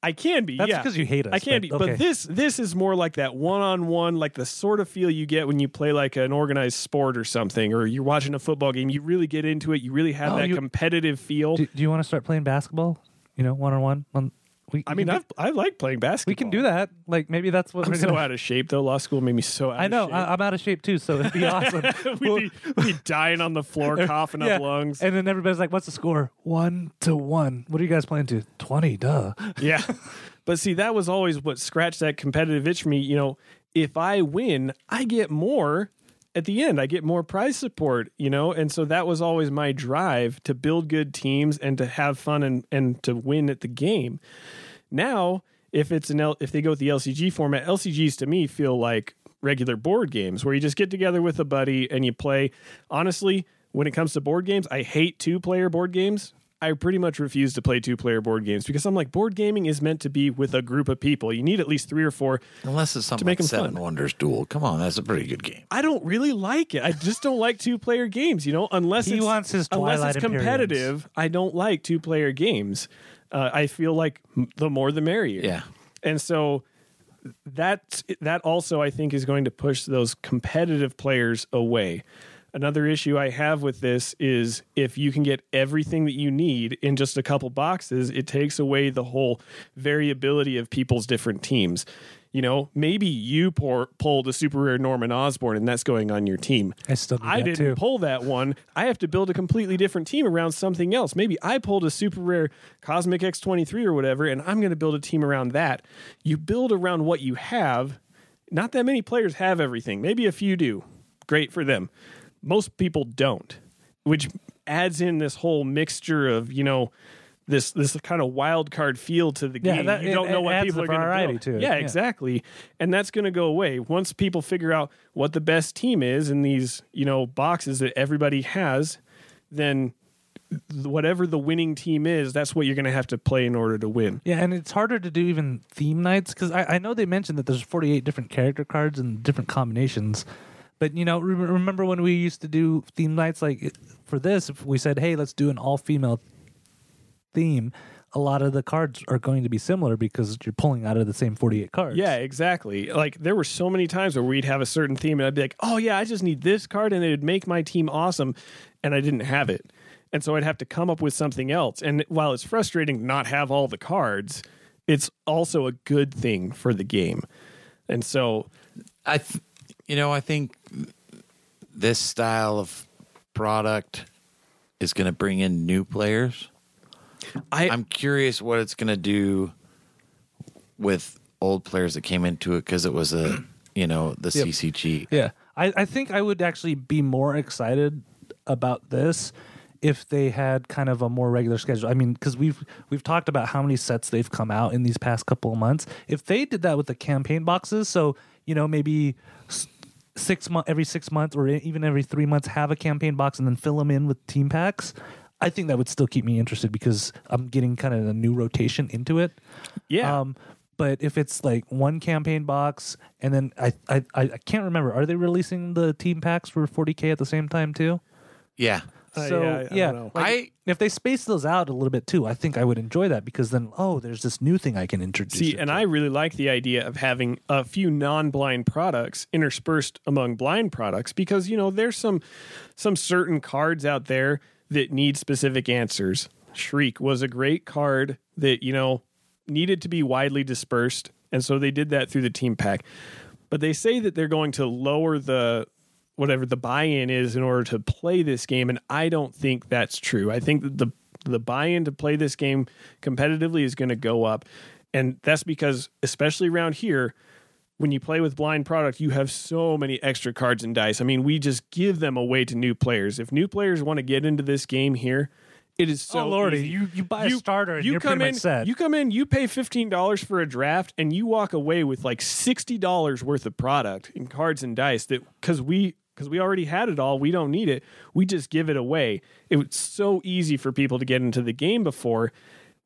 S3: I can be.
S2: That's
S3: yeah.
S2: because you hate us.
S3: I can
S2: but-
S3: be,
S2: okay.
S3: but this this is more like that one on one, like the sort of feel you get when you play like an organized sport or something, or you're watching a football game. You really get into it. You really have
S2: Oh,
S3: that
S2: you-
S3: competitive feel.
S2: Do, do you want to start playing basketball? You know, one on one. On we.
S3: I mean, I've, I like playing basketball.
S2: we can do that. Like maybe that's what
S3: I'm
S2: we're
S3: so
S2: gonna.
S3: out of shape though. Law school made me so out
S2: I know.
S3: of shape.
S2: I, I'm out of shape too, so it'd be (laughs) awesome.
S3: we'd, be, we'd be dying on the floor, (laughs) coughing
S2: Yeah.
S3: up lungs.
S2: And then everybody's like, "What's the score? One to one. What are you guys playing to? Twenty. Duh. (laughs)
S3: yeah. But see, that was always what scratched that competitive itch for me. You know, if I win, I get more at the end. I get more prize support, you know? And so that was always my drive to build good teams and to have fun and, and to win at the game. Now, if it's an L, if they go with the LCG format, LCGs to me feel like regular board games where you just get together with a buddy and you play. Honestly, when it comes to board games, I hate two player board games. I pretty much refuse to play two player board games because I'm like board gaming is meant to be with a group of people. You need at least three or four.
S4: Unless it's something to
S3: make
S4: like
S3: 'em
S4: Seven
S3: fun.
S4: Wonders Duel. Come on, that's a pretty good game.
S3: I don't really like it. I just don't like two player games, you know, unless
S2: He
S3: it's,
S2: wants his
S3: unless
S2: Twilight
S3: it's
S2: Imperiums.
S3: competitive. I don't like two player games. Uh, I feel like the more the merrier.
S4: Yeah.
S3: And so that that also I think is going to push those competitive players away. Another issue I have with this is if you can get everything that you need in just a couple boxes, it takes away the whole variability of people's different teams. You know, maybe you pour, pulled a super rare Norman Osborn and that's going on your team.
S2: I still do
S3: I
S2: that
S3: didn't
S2: too.
S3: pull that one. I have to build a completely different team around something else. Maybe I pulled a super rare Cosmic X23 or whatever, and I'm going to build a team around that. You build around what you have. Not that many players have everything. Maybe a few do. Great for them. Most people don't, which adds in this whole mixture of, you know, this this kind of wild card feel to the
S2: Yeah,
S3: game.
S2: that-
S3: you don't know
S2: it
S3: what people are going to
S2: variety
S3: build.
S2: to it.
S3: Yeah,
S2: Yeah.
S3: exactly. And that's going to go away once people figure out what the best team is in these, you know, boxes that everybody has. Then whatever the winning team is, that's what you're going to have to play in order to win.
S2: Yeah, and it's harder to do even theme nights because I, I know they mentioned that there's 48 different character cards and different combinations. But you know, re- remember when we used to do theme nights? Like for this, if we said, "Hey, let's do an all-female theme," a lot of the cards are going to be similar because you're pulling out of the same 48 cards.
S3: Yeah, exactly. Like there were so many times where we'd have a certain theme and I'd be like, "Oh yeah, I just need this card," and it would make my team awesome, and I didn't have it, and so I'd have to come up with something else. And while it's frustrating to not have all the cards, it's also a good thing for the game. And so,
S4: I, th- you know, I think this style of product is going to bring in new players.
S3: I
S4: I'm curious what it's going to do with old players that came into it because it was a, you know, the
S2: Yep.
S4: CCG.
S2: Yeah, I, I think I would actually be more excited about this if they had kind of a more regular schedule. I mean, because we've we've talked about how many sets they've come out in these past couple of months. If they did that with the campaign boxes, so you know maybe six month every six months or even every three months have a campaign box and then fill them in with team packs. I think that would still keep me interested because I'm getting kind of a new rotation into it.
S3: yeah.
S2: Um, but if it's like one campaign box and then I, I I I can't remember, are they releasing the team packs for 40k at the same time too?
S4: Yeah.
S3: Uh,
S2: so
S3: yeah, I
S2: yeah,
S3: don't know.
S2: like,
S4: I-
S2: if they space those out a little bit too, I think I would enjoy that because then oh, there's this new thing I can introduce.
S3: See, and
S2: to.
S3: I really like the idea of having a few non-blind products interspersed among blind products because you know there's some some certain cards out there that need specific answers. Shriek was a great card that you know needed to be widely dispersed, and so they did that through the team pack. But they say that they're going to lower the whatever the buy-in is in order to play this game, and I don't think that's true. I think that the the buy-in to play this game competitively is going to go up, and that's because especially around here. When you play with blind product, you have so many extra cards and dice. I mean, we just give them away to new players. If new players want to get into this game here, it is so
S2: oh lordy,
S3: easy
S2: you you buy a starter and
S3: you come in,
S2: set.
S3: You come in, you pay fifteen dollars for a draft, and you walk away with like sixty dollars worth of product in cards and dice. That because we because we already had it all, we don't need it. We just give it away. It was so easy for people to get into the game before.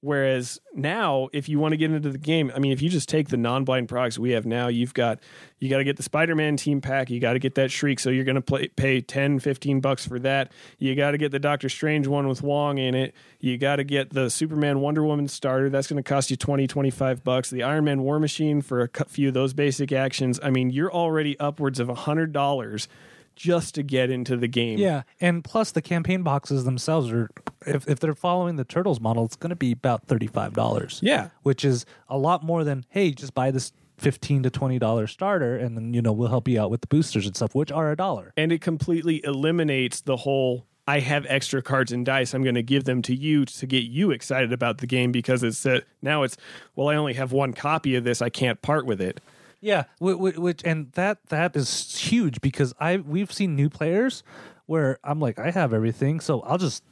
S3: Whereas now, if you want to get into the game, I mean, if you just take the non-blind products we have now, you've got you got to get the Spider-Man team pack, you got to get that Shriek, so you're going to play, pay 10, 15 bucks for that. You got to get the Doctor Strange one with Wong in it. You got to get the Superman Wonder Woman starter. That's going to cost you 20, 25 bucks. The Iron Man War Machine for a few of those basic actions. I mean, you're already upwards of $100 just to get into the game.
S2: Yeah, and plus the campaign boxes themselves are if if they're following the turtles model, it's going to be about thirty five dollars.
S3: Yeah.
S2: which is a lot more than hey, just buy this fifteen to twenty dollar starter, and then you know we'll help you out with the boosters and stuff, which are a dollar.
S3: and it completely eliminates the whole I have extra cards and dice. I'm going to give them to you to get you excited about the game because it's uh, now it's well I only have one copy of this. I can't part with it.
S2: Yeah, which, which and that that is huge because I we've seen new players where I'm like I have everything, so I'll just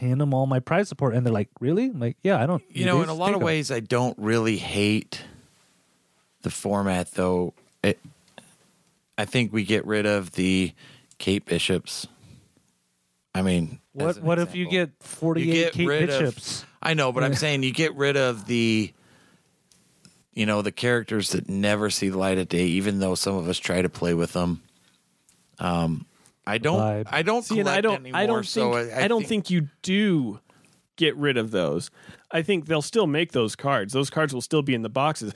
S2: hand them all my prize support, and they're like, really? I'm like, yeah, I don't.
S4: You know, in a lot
S2: of
S4: of
S2: 'em."
S4: ways, I don't really hate the format, though. It, I think we get rid of the Kate Bishops. I mean,
S2: What what if you get forty eight Kate
S4: rid of-
S2: Bishops?
S4: I know, but I'm saying you get rid of the, you know, the characters that never see the light of day, even though some of us try to play with them. Um, I don't.
S2: Vibe.
S4: I don't
S3: See, and I don't
S4: anymore.
S3: I don't
S4: so
S3: think
S4: I,
S3: I, don't think you do get rid of those. I think they'll still make those cards. Those cards will still be in the boxes.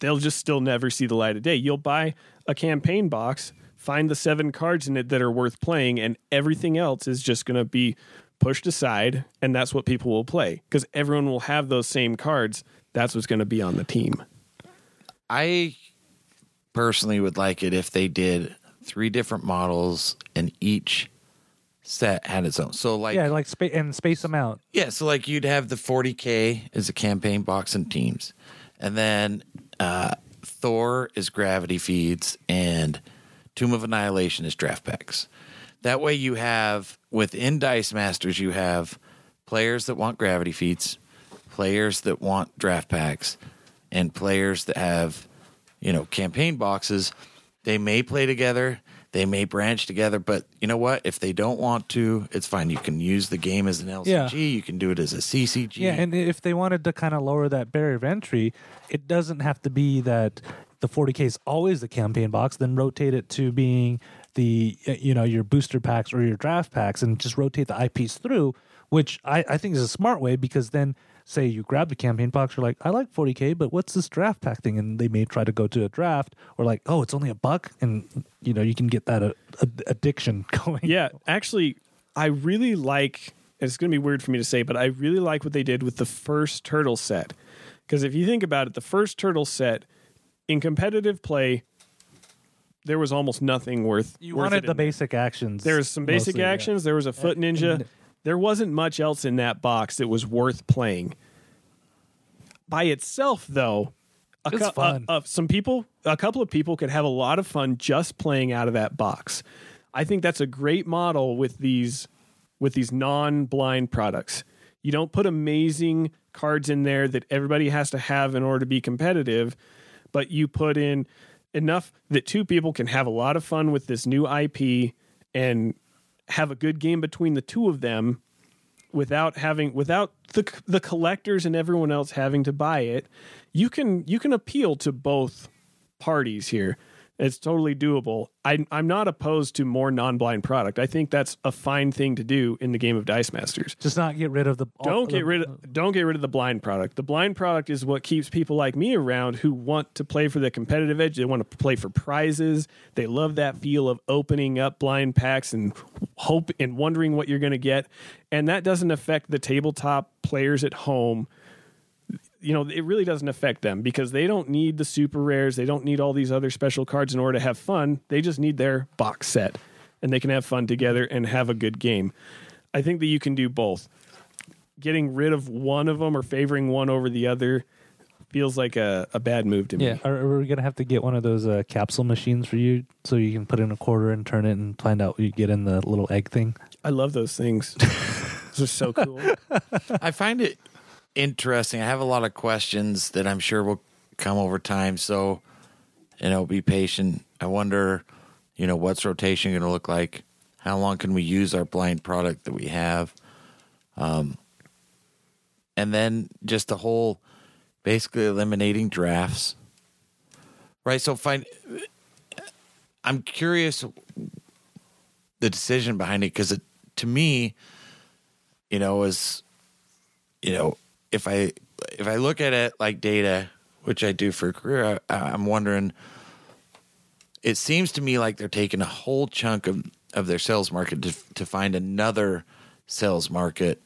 S3: They'll just still never see the light of day. You'll buy a campaign box, find the seven cards in it that are worth playing, and everything else is just going to be pushed aside, and that's what people will play because everyone will have those same cards. That's what's going to be on the team.
S4: I personally would like it if they did three different models and each set had its own. So like
S2: yeah, like spa- and space them out.
S4: Yeah, so like you'd have the 40k as a campaign box and teams, and then uh, Thor is gravity feeds, and Tomb of Annihilation is draft packs. That way, you have within Dice Masters, you have players that want gravity feeds, players that want draft packs, and players that have you know campaign boxes. They may play together. They may branch together, but you know what? If they don't want to, it's fine. You can use the game as an LCG.
S2: Yeah.
S4: You can do it as a CCG.
S2: Yeah, and if they wanted to kind of lower that barrier of entry, it doesn't have to be that the 40k is always the campaign box. Then rotate it to being the uh, you know your booster packs or your draft packs, and just rotate the IPs through. Which I, I think is a smart way because then say you grab the campaign box, you're like, I like 40k, but what's this draft pack thing? And they may try to go to a draft, or like, oh, it's only a buck, and you know you can get that uh, ad- addiction (laughs) going.
S3: Yeah, actually, I really like. It's going to be weird for me to say, but I really like what they did with the first turtle set. Because if you think about it, the first turtle set in competitive play, there was almost nothing worth.
S2: You
S3: worth
S2: wanted the basic actions.
S3: There was some basic
S2: mostly, yeah.
S3: actions. There was a foot ninja.
S2: and-
S3: there wasn't much else in that box that was worth playing. By itself, though, a
S2: It's
S3: cou-
S2: fun.
S3: uh, uh, some people, a couple of people could have a lot of fun just playing out of that box. I think that's a great model with these with these non-blind products. You don't put amazing cards in there that everybody has to have in order to be competitive, but you put in enough that two people can have a lot of fun with this new IP and have a good game between the two of them without having without the the collectors and everyone else having to buy it. You can you can appeal to both parties here. It's totally doable. I, I'm not opposed to more non-blind product. I think that's a fine thing to do in the game of Dice Masters.
S2: Just not get rid of the.
S3: Don't get rid of uh, don't get rid of the blind product. The blind product is what keeps people like me around who want to play for the competitive edge. They want to play for prizes. They love that feel of opening up blind packs and hope and wondering what you're going to get. And that doesn't affect the tabletop players at home. You know, it really doesn't affect them because they don't need the super rares. They don't need all these other special cards in order to have fun. They just need their box set and they can have fun together and have a good game. I think that you can do both getting rid of one of them or favoring one over the other feels like a, a bad move to me.
S2: Yeah, are, are we gonna have to get one of those uh, capsule machines for you, so you can put in a quarter and turn it and find out what you get in the little egg thing?
S3: I love those things. (laughs) those are so cool.
S4: I find it interesting. I have a lot of questions that I'm sure will come over time. So, you know, be patient. I wonder, you know, what's rotation going to look like? How long can we use our blind product that we have? Um, and then just the whole basically eliminating drafts. Right. So, find. I'm curious the decision behind it because it, to me, you know, is you know, if I if I look at it like data, which I do for a career, I, I'm wondering. It seems to me like they're taking a whole chunk of, of their sales market to to find another sales market,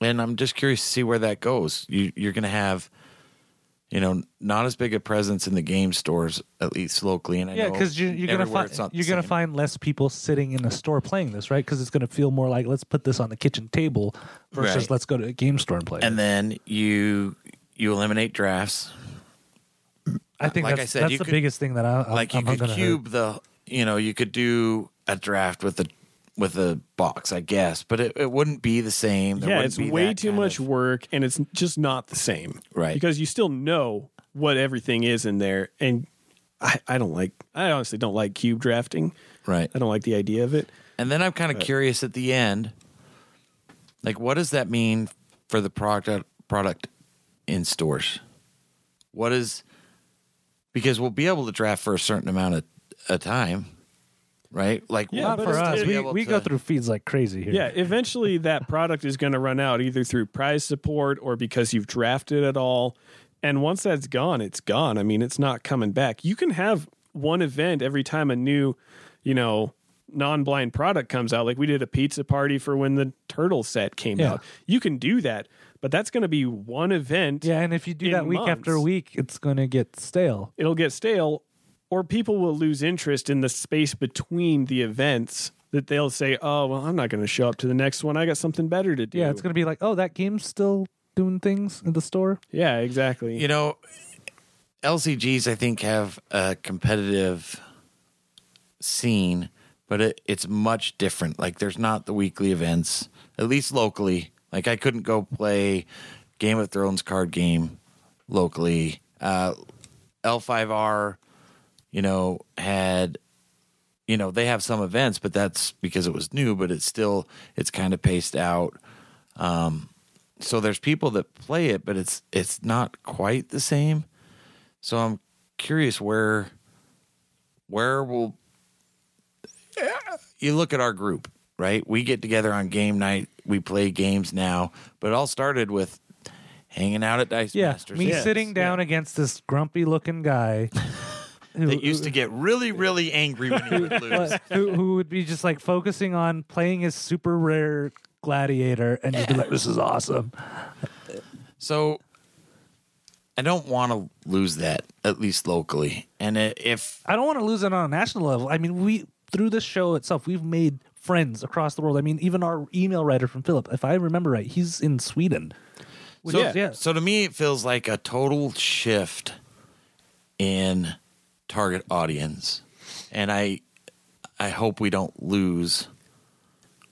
S4: and I'm just curious to see where that goes. You you're going to have, you know, not as big a presence in the game stores, at least locally, and I
S2: Yeah, because you're, you're gonna find
S4: the
S2: you're gonna
S4: same.
S2: find less people sitting in a store playing this, right? Because it's gonna feel more like let's put this on the kitchen table versus
S4: Right.
S2: let's go to a game store and play. it.
S4: and then you you eliminate drafts.
S2: I think
S4: like I said,
S2: that's the
S4: could-
S2: biggest thing that I I'm,
S4: like you
S2: I'm
S4: could cube the you know you could do a draft with a with a box i guess but it, it wouldn't be the same There
S3: yeah, it's way too much
S4: of-
S3: work and it's just not the same.
S4: Right.
S3: Because you still know what everything is in there. And I, I don't like, I honestly don't like cube drafting.
S4: right
S3: I don't like the idea of it.
S4: and then i'm kind of curious at the end like what does that mean for the product product in stores what is because we'll be able to draft for a certain amount of a time right like
S3: Yeah,
S2: Not for us.
S3: it'll
S2: We,
S4: able
S2: we go through feeds like crazy here.
S3: Yeah, eventually (laughs) that product is going to run out either through prize support or because you've drafted it all. And once that's gone, it's gone. I mean, it's not coming back. You can have one event every time a new, you know, non-blind product comes out. Like we did a pizza party for when the turtle set came
S2: Yeah.
S3: out. You can do that, but that's going to be one event.
S2: Yeah, and if you do that week after week, it's gonna get stale.
S3: It'll get stale or people will lose interest in the space between the events that they'll say, "Oh, well, I'm not going to show up to the next one. I got something better to do."
S2: Yeah, it's gonna be like, oh, that game's still doing things in the store.
S3: Yeah, exactly.
S4: You know, LCGs I think have a competitive scene, but it, it's much different. Like there's not the weekly events, at least locally. Like I couldn't go play Game of Thrones card game locally. Uh, L5R, you know, had you know, they have some events, but that's because it was new, but it's still it's kind of paced out. Um so there's people that play it, but it's it's not quite the same. So I'm curious where where will you look at our group, right? We get together on game night, we play games now, but it all started with hanging out at Dice Masters.
S2: Yeah,
S4: Masters.
S2: me
S3: Yes,
S2: sitting down against this grumpy looking guy. (laughs) who,
S4: that used to get really, really angry when he would (laughs) lose.
S2: who, who would be just like focusing on playing his super rare gladiator and just be like, "This is awesome."
S4: So I don't want to lose that, at least locally. And if
S2: I don't want to lose it on a national level. I mean, we through this show itself, we've made friends across the world. I mean, even our email writer from Philip, if I remember right, he's in Sweden.
S4: So,
S2: is- yeah.
S4: so to me, it feels like a total shift in target audience, and I, I hope we don't lose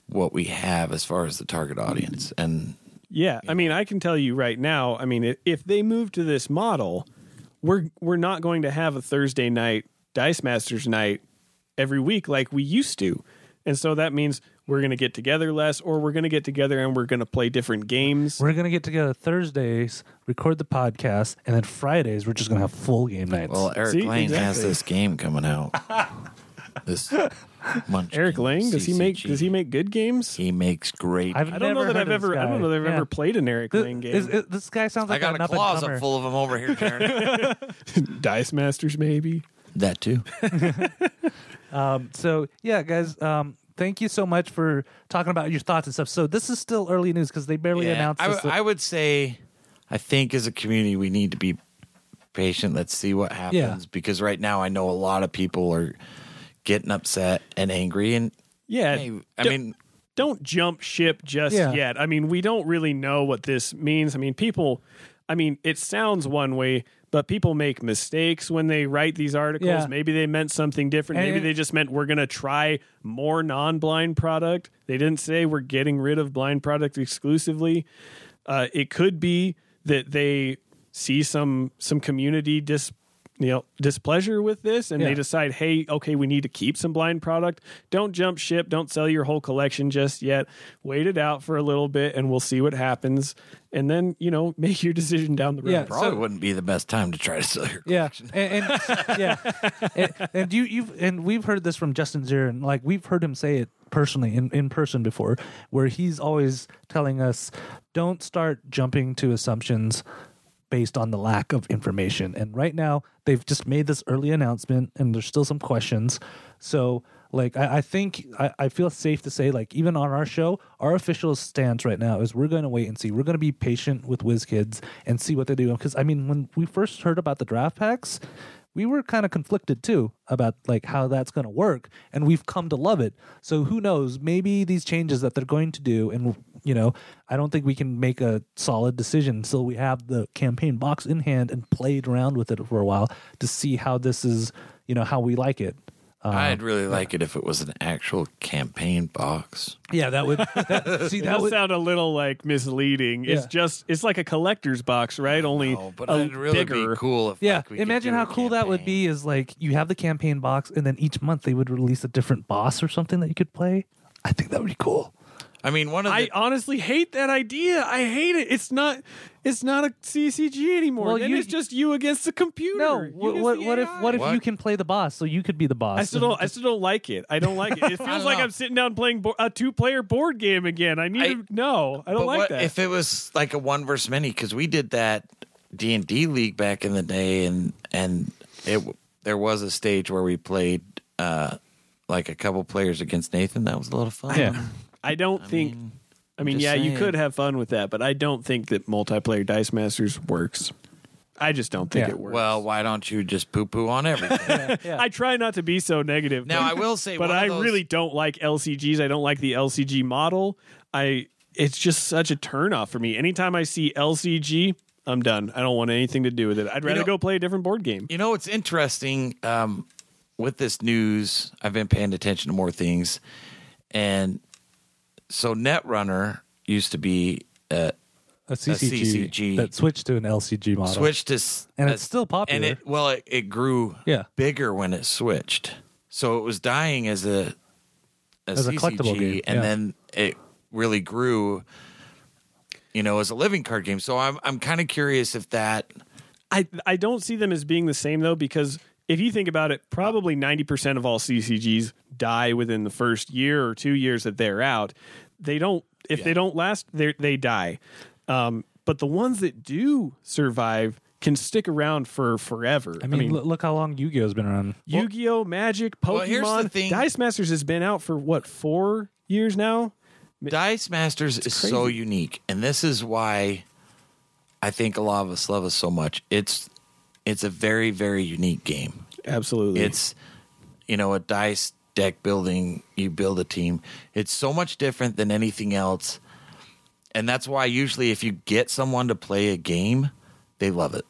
S4: what we have as far as the target audience. And
S3: Yeah, I mean, I can tell you right now. I mean, if they move to this model, we're we're not going to have a Thursday night Dice Masters night every week like we used to, and so that means we're going to get together less, or we're going to get together and we're going to play different games.
S2: We're gonna get together Thursdays, record the podcast, and then Fridays we're just gonna have full game nights.
S4: well, Eric
S3: See,
S4: Lang has this game coming out. (laughs) this Munchkin
S3: Eric Lang does he make
S4: CCG.
S3: does he make good games?
S4: He makes great.
S2: I've
S3: I don't know
S2: never
S3: that I've
S2: heard of this
S3: ever I don't know that I've
S2: Yeah.
S3: ever played an Eric
S2: Th-
S3: Lang game.
S2: is- is- this guy sounds like I
S4: got
S2: an
S4: a closet full of them over here, Karen. (laughs)
S3: Dice Masters, maybe.
S4: that too. (laughs)
S2: Um, so yeah, guys, um, thank you so much for talking about your thoughts and stuff. So this is still early news because they barely
S4: Yeah,
S2: announced
S4: I,
S2: this.
S4: w- I would say, I think as a community, we need to be patient. Let's see what happens
S2: Yeah.
S4: because right now I know a lot of people are getting upset and angry. And
S3: Yeah,
S4: hey, I mean,
S3: don't jump ship just
S2: Yeah.
S3: yet. I mean, we don't really know what this means. I mean, people, I mean, it sounds one way, but people make mistakes when they write these articles.
S2: Yeah.
S3: Maybe they meant something different.
S2: And-
S3: Maybe they just meant we're going to try more non blind product. They didn't say we're getting rid of blind product exclusively. Uh, it could be that they see some some community dis you know displeasure with this and
S2: Yeah.
S3: they decide hey okay we need to keep some blind product don't jump ship don't sell your whole collection just yet wait it out for a little bit and we'll see what happens and then you know (laughs) make your decision down the road
S2: Yeah.
S4: probably
S2: so-
S4: wouldn't be the best time to try to sell your collection.
S2: yeah, and, and yeah, (laughs) and, and you you've and we've heard this from Justin Ziran. Like we've heard him say it personally in, in person before, where he's always telling us, "Don't start jumping to assumptions." Based on the lack of information. And right now, they've just made this early announcement, and there's still some questions. So, like, I, I think I, I feel safe to say, like, even on our show, our official stance right now is we're going to wait and see. We're going to be patient with WizKids and see what they do. Because I mean, when we first heard about the draft packs. We were kind of conflicted too about like how that's going to work, and we've come to love it. So who knows? Maybe these changes that they're going to do, and you know, I don't think we can make a solid decision until we have the campaign box in hand and played around with it for a while to see how this is, you know, how we like it. Um,
S4: I'd really like it if it was an actual campaign box.
S2: yeah, that would that, see
S3: that
S2: that would
S3: sound a little like misleading. It's just it's like a collector's box, right? Only
S4: Oh, but
S3: a
S4: it'd really
S3: bigger.
S4: be cool if
S2: yeah.
S4: like, we could
S2: imagine
S4: do
S2: how
S4: a
S2: cool that would be. Is like you have the campaign box, and then each month they would release a different boss or something that you could play. I think that would be cool.
S4: I mean, one of the
S3: I honestly hate that idea. I hate it. It's not. It's not a CCG anymore.
S2: Well,
S3: then
S2: you-
S3: it's just you against the computer.
S2: No,
S3: You
S2: what
S3: against
S2: what,
S3: the
S2: what if
S3: AI.
S2: what if
S4: What?
S2: you can play the boss, so you could be the boss?
S3: I still don't. I still don't like it. I don't like it. It (laughs) feels
S4: don't
S3: like
S4: know.
S3: I'm sitting down playing bo- a two-player board game again. I need
S4: I-
S3: to no. I don't
S4: but
S3: like
S4: what
S3: that.
S4: if it was like a one versus many? Because we did that D and D league back in the day, and and it there was a stage where we played uh like a couple players against Nathan. That was a lot of fun.
S2: Yeah.
S3: I don't think.
S4: mean,
S3: I mean,
S4: just
S3: yeah, you could have fun with that, but I don't think that multiplayer Dice Masters works. I just don't think
S2: Yeah.
S3: it works.
S4: Well, why don't you just poo poo on everything? (laughs)
S2: yeah.
S3: I try not to be so negative.
S4: now
S3: but-
S4: I will say,
S3: but I
S4: those-
S3: really don't like LCGs. I don't like the LCG model. I it's just such a turnoff for me. Anytime I see LCG, I'm done. I don't want anything to do with it. I'd rather
S4: know-
S3: go play a different board game.
S4: You know, it's interesting um, with this news. I've been paying attention to more things, and so Netrunner used to be uh,
S2: a CCG,
S4: CCG.
S2: that switched to an LCG model.
S4: switched to,
S2: And
S4: uh,
S2: it's still popular.
S4: and it well, it, it grew
S2: Yeah.
S4: bigger when it switched. So it was dying as a a
S2: As a collectible game,
S4: and
S2: yeah.
S4: then it really grew. You know, as a living card game. So I'm I'm kind of curious if that
S3: I I don't see them as being the same though because if you think about it, probably 90% of all CCGs die within the first year or 2 years that they're out. They don't if they don't last they they die. Um, but the ones that do survive can stick around for forever.
S2: I mean, loo- look how long Yu-Gi-Oh's been around.
S3: Yu-Gi-Oh, Magic, Pokemon,
S4: Well, here's the thing-
S3: Dice Masters has been out for what, 4 years now?
S4: Dice Masters is so unique, and this is why I think a lot of us love us so much. It's it's a very very unique game.
S3: Absolutely.
S4: It's you know a dice deck building, you build a team. It's so much different than anything else. And that's why usually if you get someone to play a game, they love it.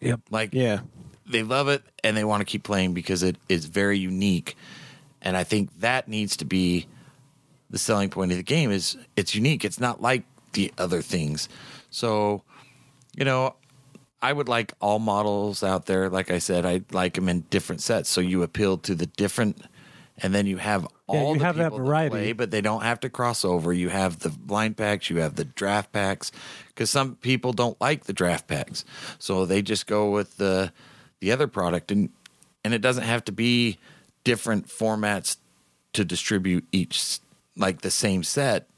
S2: Yep.
S4: Like
S3: Yeah.
S4: they love it and they want to keep playing because it is very unique. And I think that needs to be the selling point of the game is it's unique. It's not like the other things. So, you know, I would like all models out there. Like I said, I like them in different sets. So you appeal to the different, and then you have
S2: Yeah,
S4: all
S2: you
S4: the
S2: have that variety.
S4: play, but they don't have to cross over. You have the blind packs, you have the draft packs, because some people don't like the draft packs, so they just go with the the other product, and and it doesn't have to be different formats to distribute each like the same set,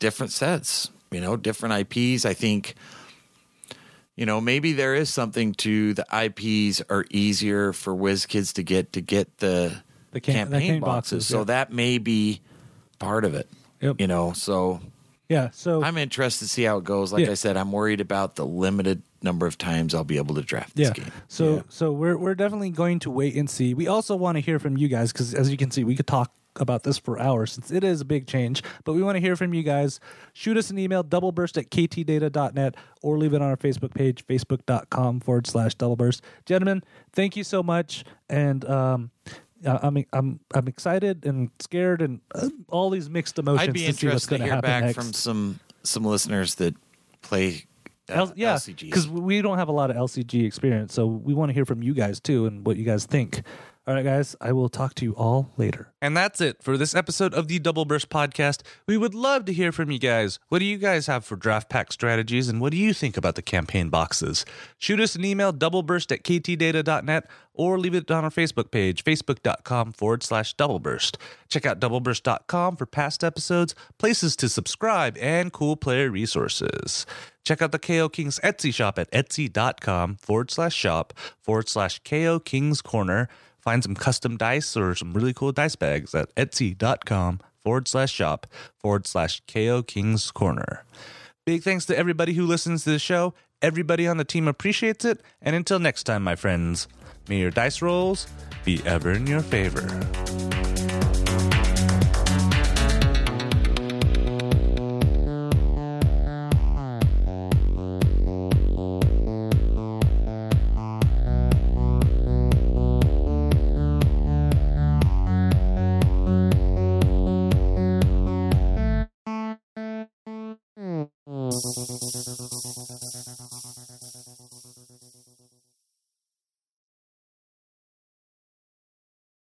S4: different sets, you know, different IPs. I think you know, maybe there is something to the IPs are easier for WizKids to get to get the,
S2: The cam-
S4: campaign
S2: campaign
S4: boxes.
S2: boxes,
S4: So that may be part of it.
S2: Yep.
S4: You know, so
S2: Yeah. So
S4: I'm interested to see how it goes. Like
S2: Yeah.
S4: I said, I'm worried about the limited number of times I'll be able to draft this
S2: yeah.
S4: game.
S2: So so we're we're definitely going to wait and see. We also want to hear from you guys because as you can see, we could talk about this for hours since it is a big change. But we want to hear from you guys. Shoot us an email, doubleburst at ktdata.net, or leave it on our Facebook page, facebook.com forward slash doubleburst. Gentlemen, thank you so much. And um I'm I'm I'm excited and scared and uh, all these mixed emotions
S4: I'd be
S2: to
S4: interested to hear back
S2: next.
S4: from some some listeners that play uh,
S2: L- yeah,
S4: LCGs.
S2: because we don't have a lot of LCG experience, so we want to hear from you guys too and what you guys think. All right, guys, I will talk to you all later.
S1: And that's it for this episode of the Double Burst Podcast. We would love to hear from you guys. What do you guys have for draft pack strategies, and what do you think about the campaign boxes? Shoot us an email, doubleburst at ktdata.net, or leave it on our Facebook page, facebook.com forward slash doubleburst. Check out doubleburst.com for past episodes, places to subscribe, and cool player resources. Check out the KO Kings Etsy shop at etsy.com forward slash shop forward slash KO Kings Corner. Find some custom dice or some really cool dice bags at etsy.com forward slash shop forward slash KO Kings Corner. Big thanks to everybody who listens to the show. Everybody on the team appreciates it. And until next time, my friends, may your dice rolls be ever in your favor.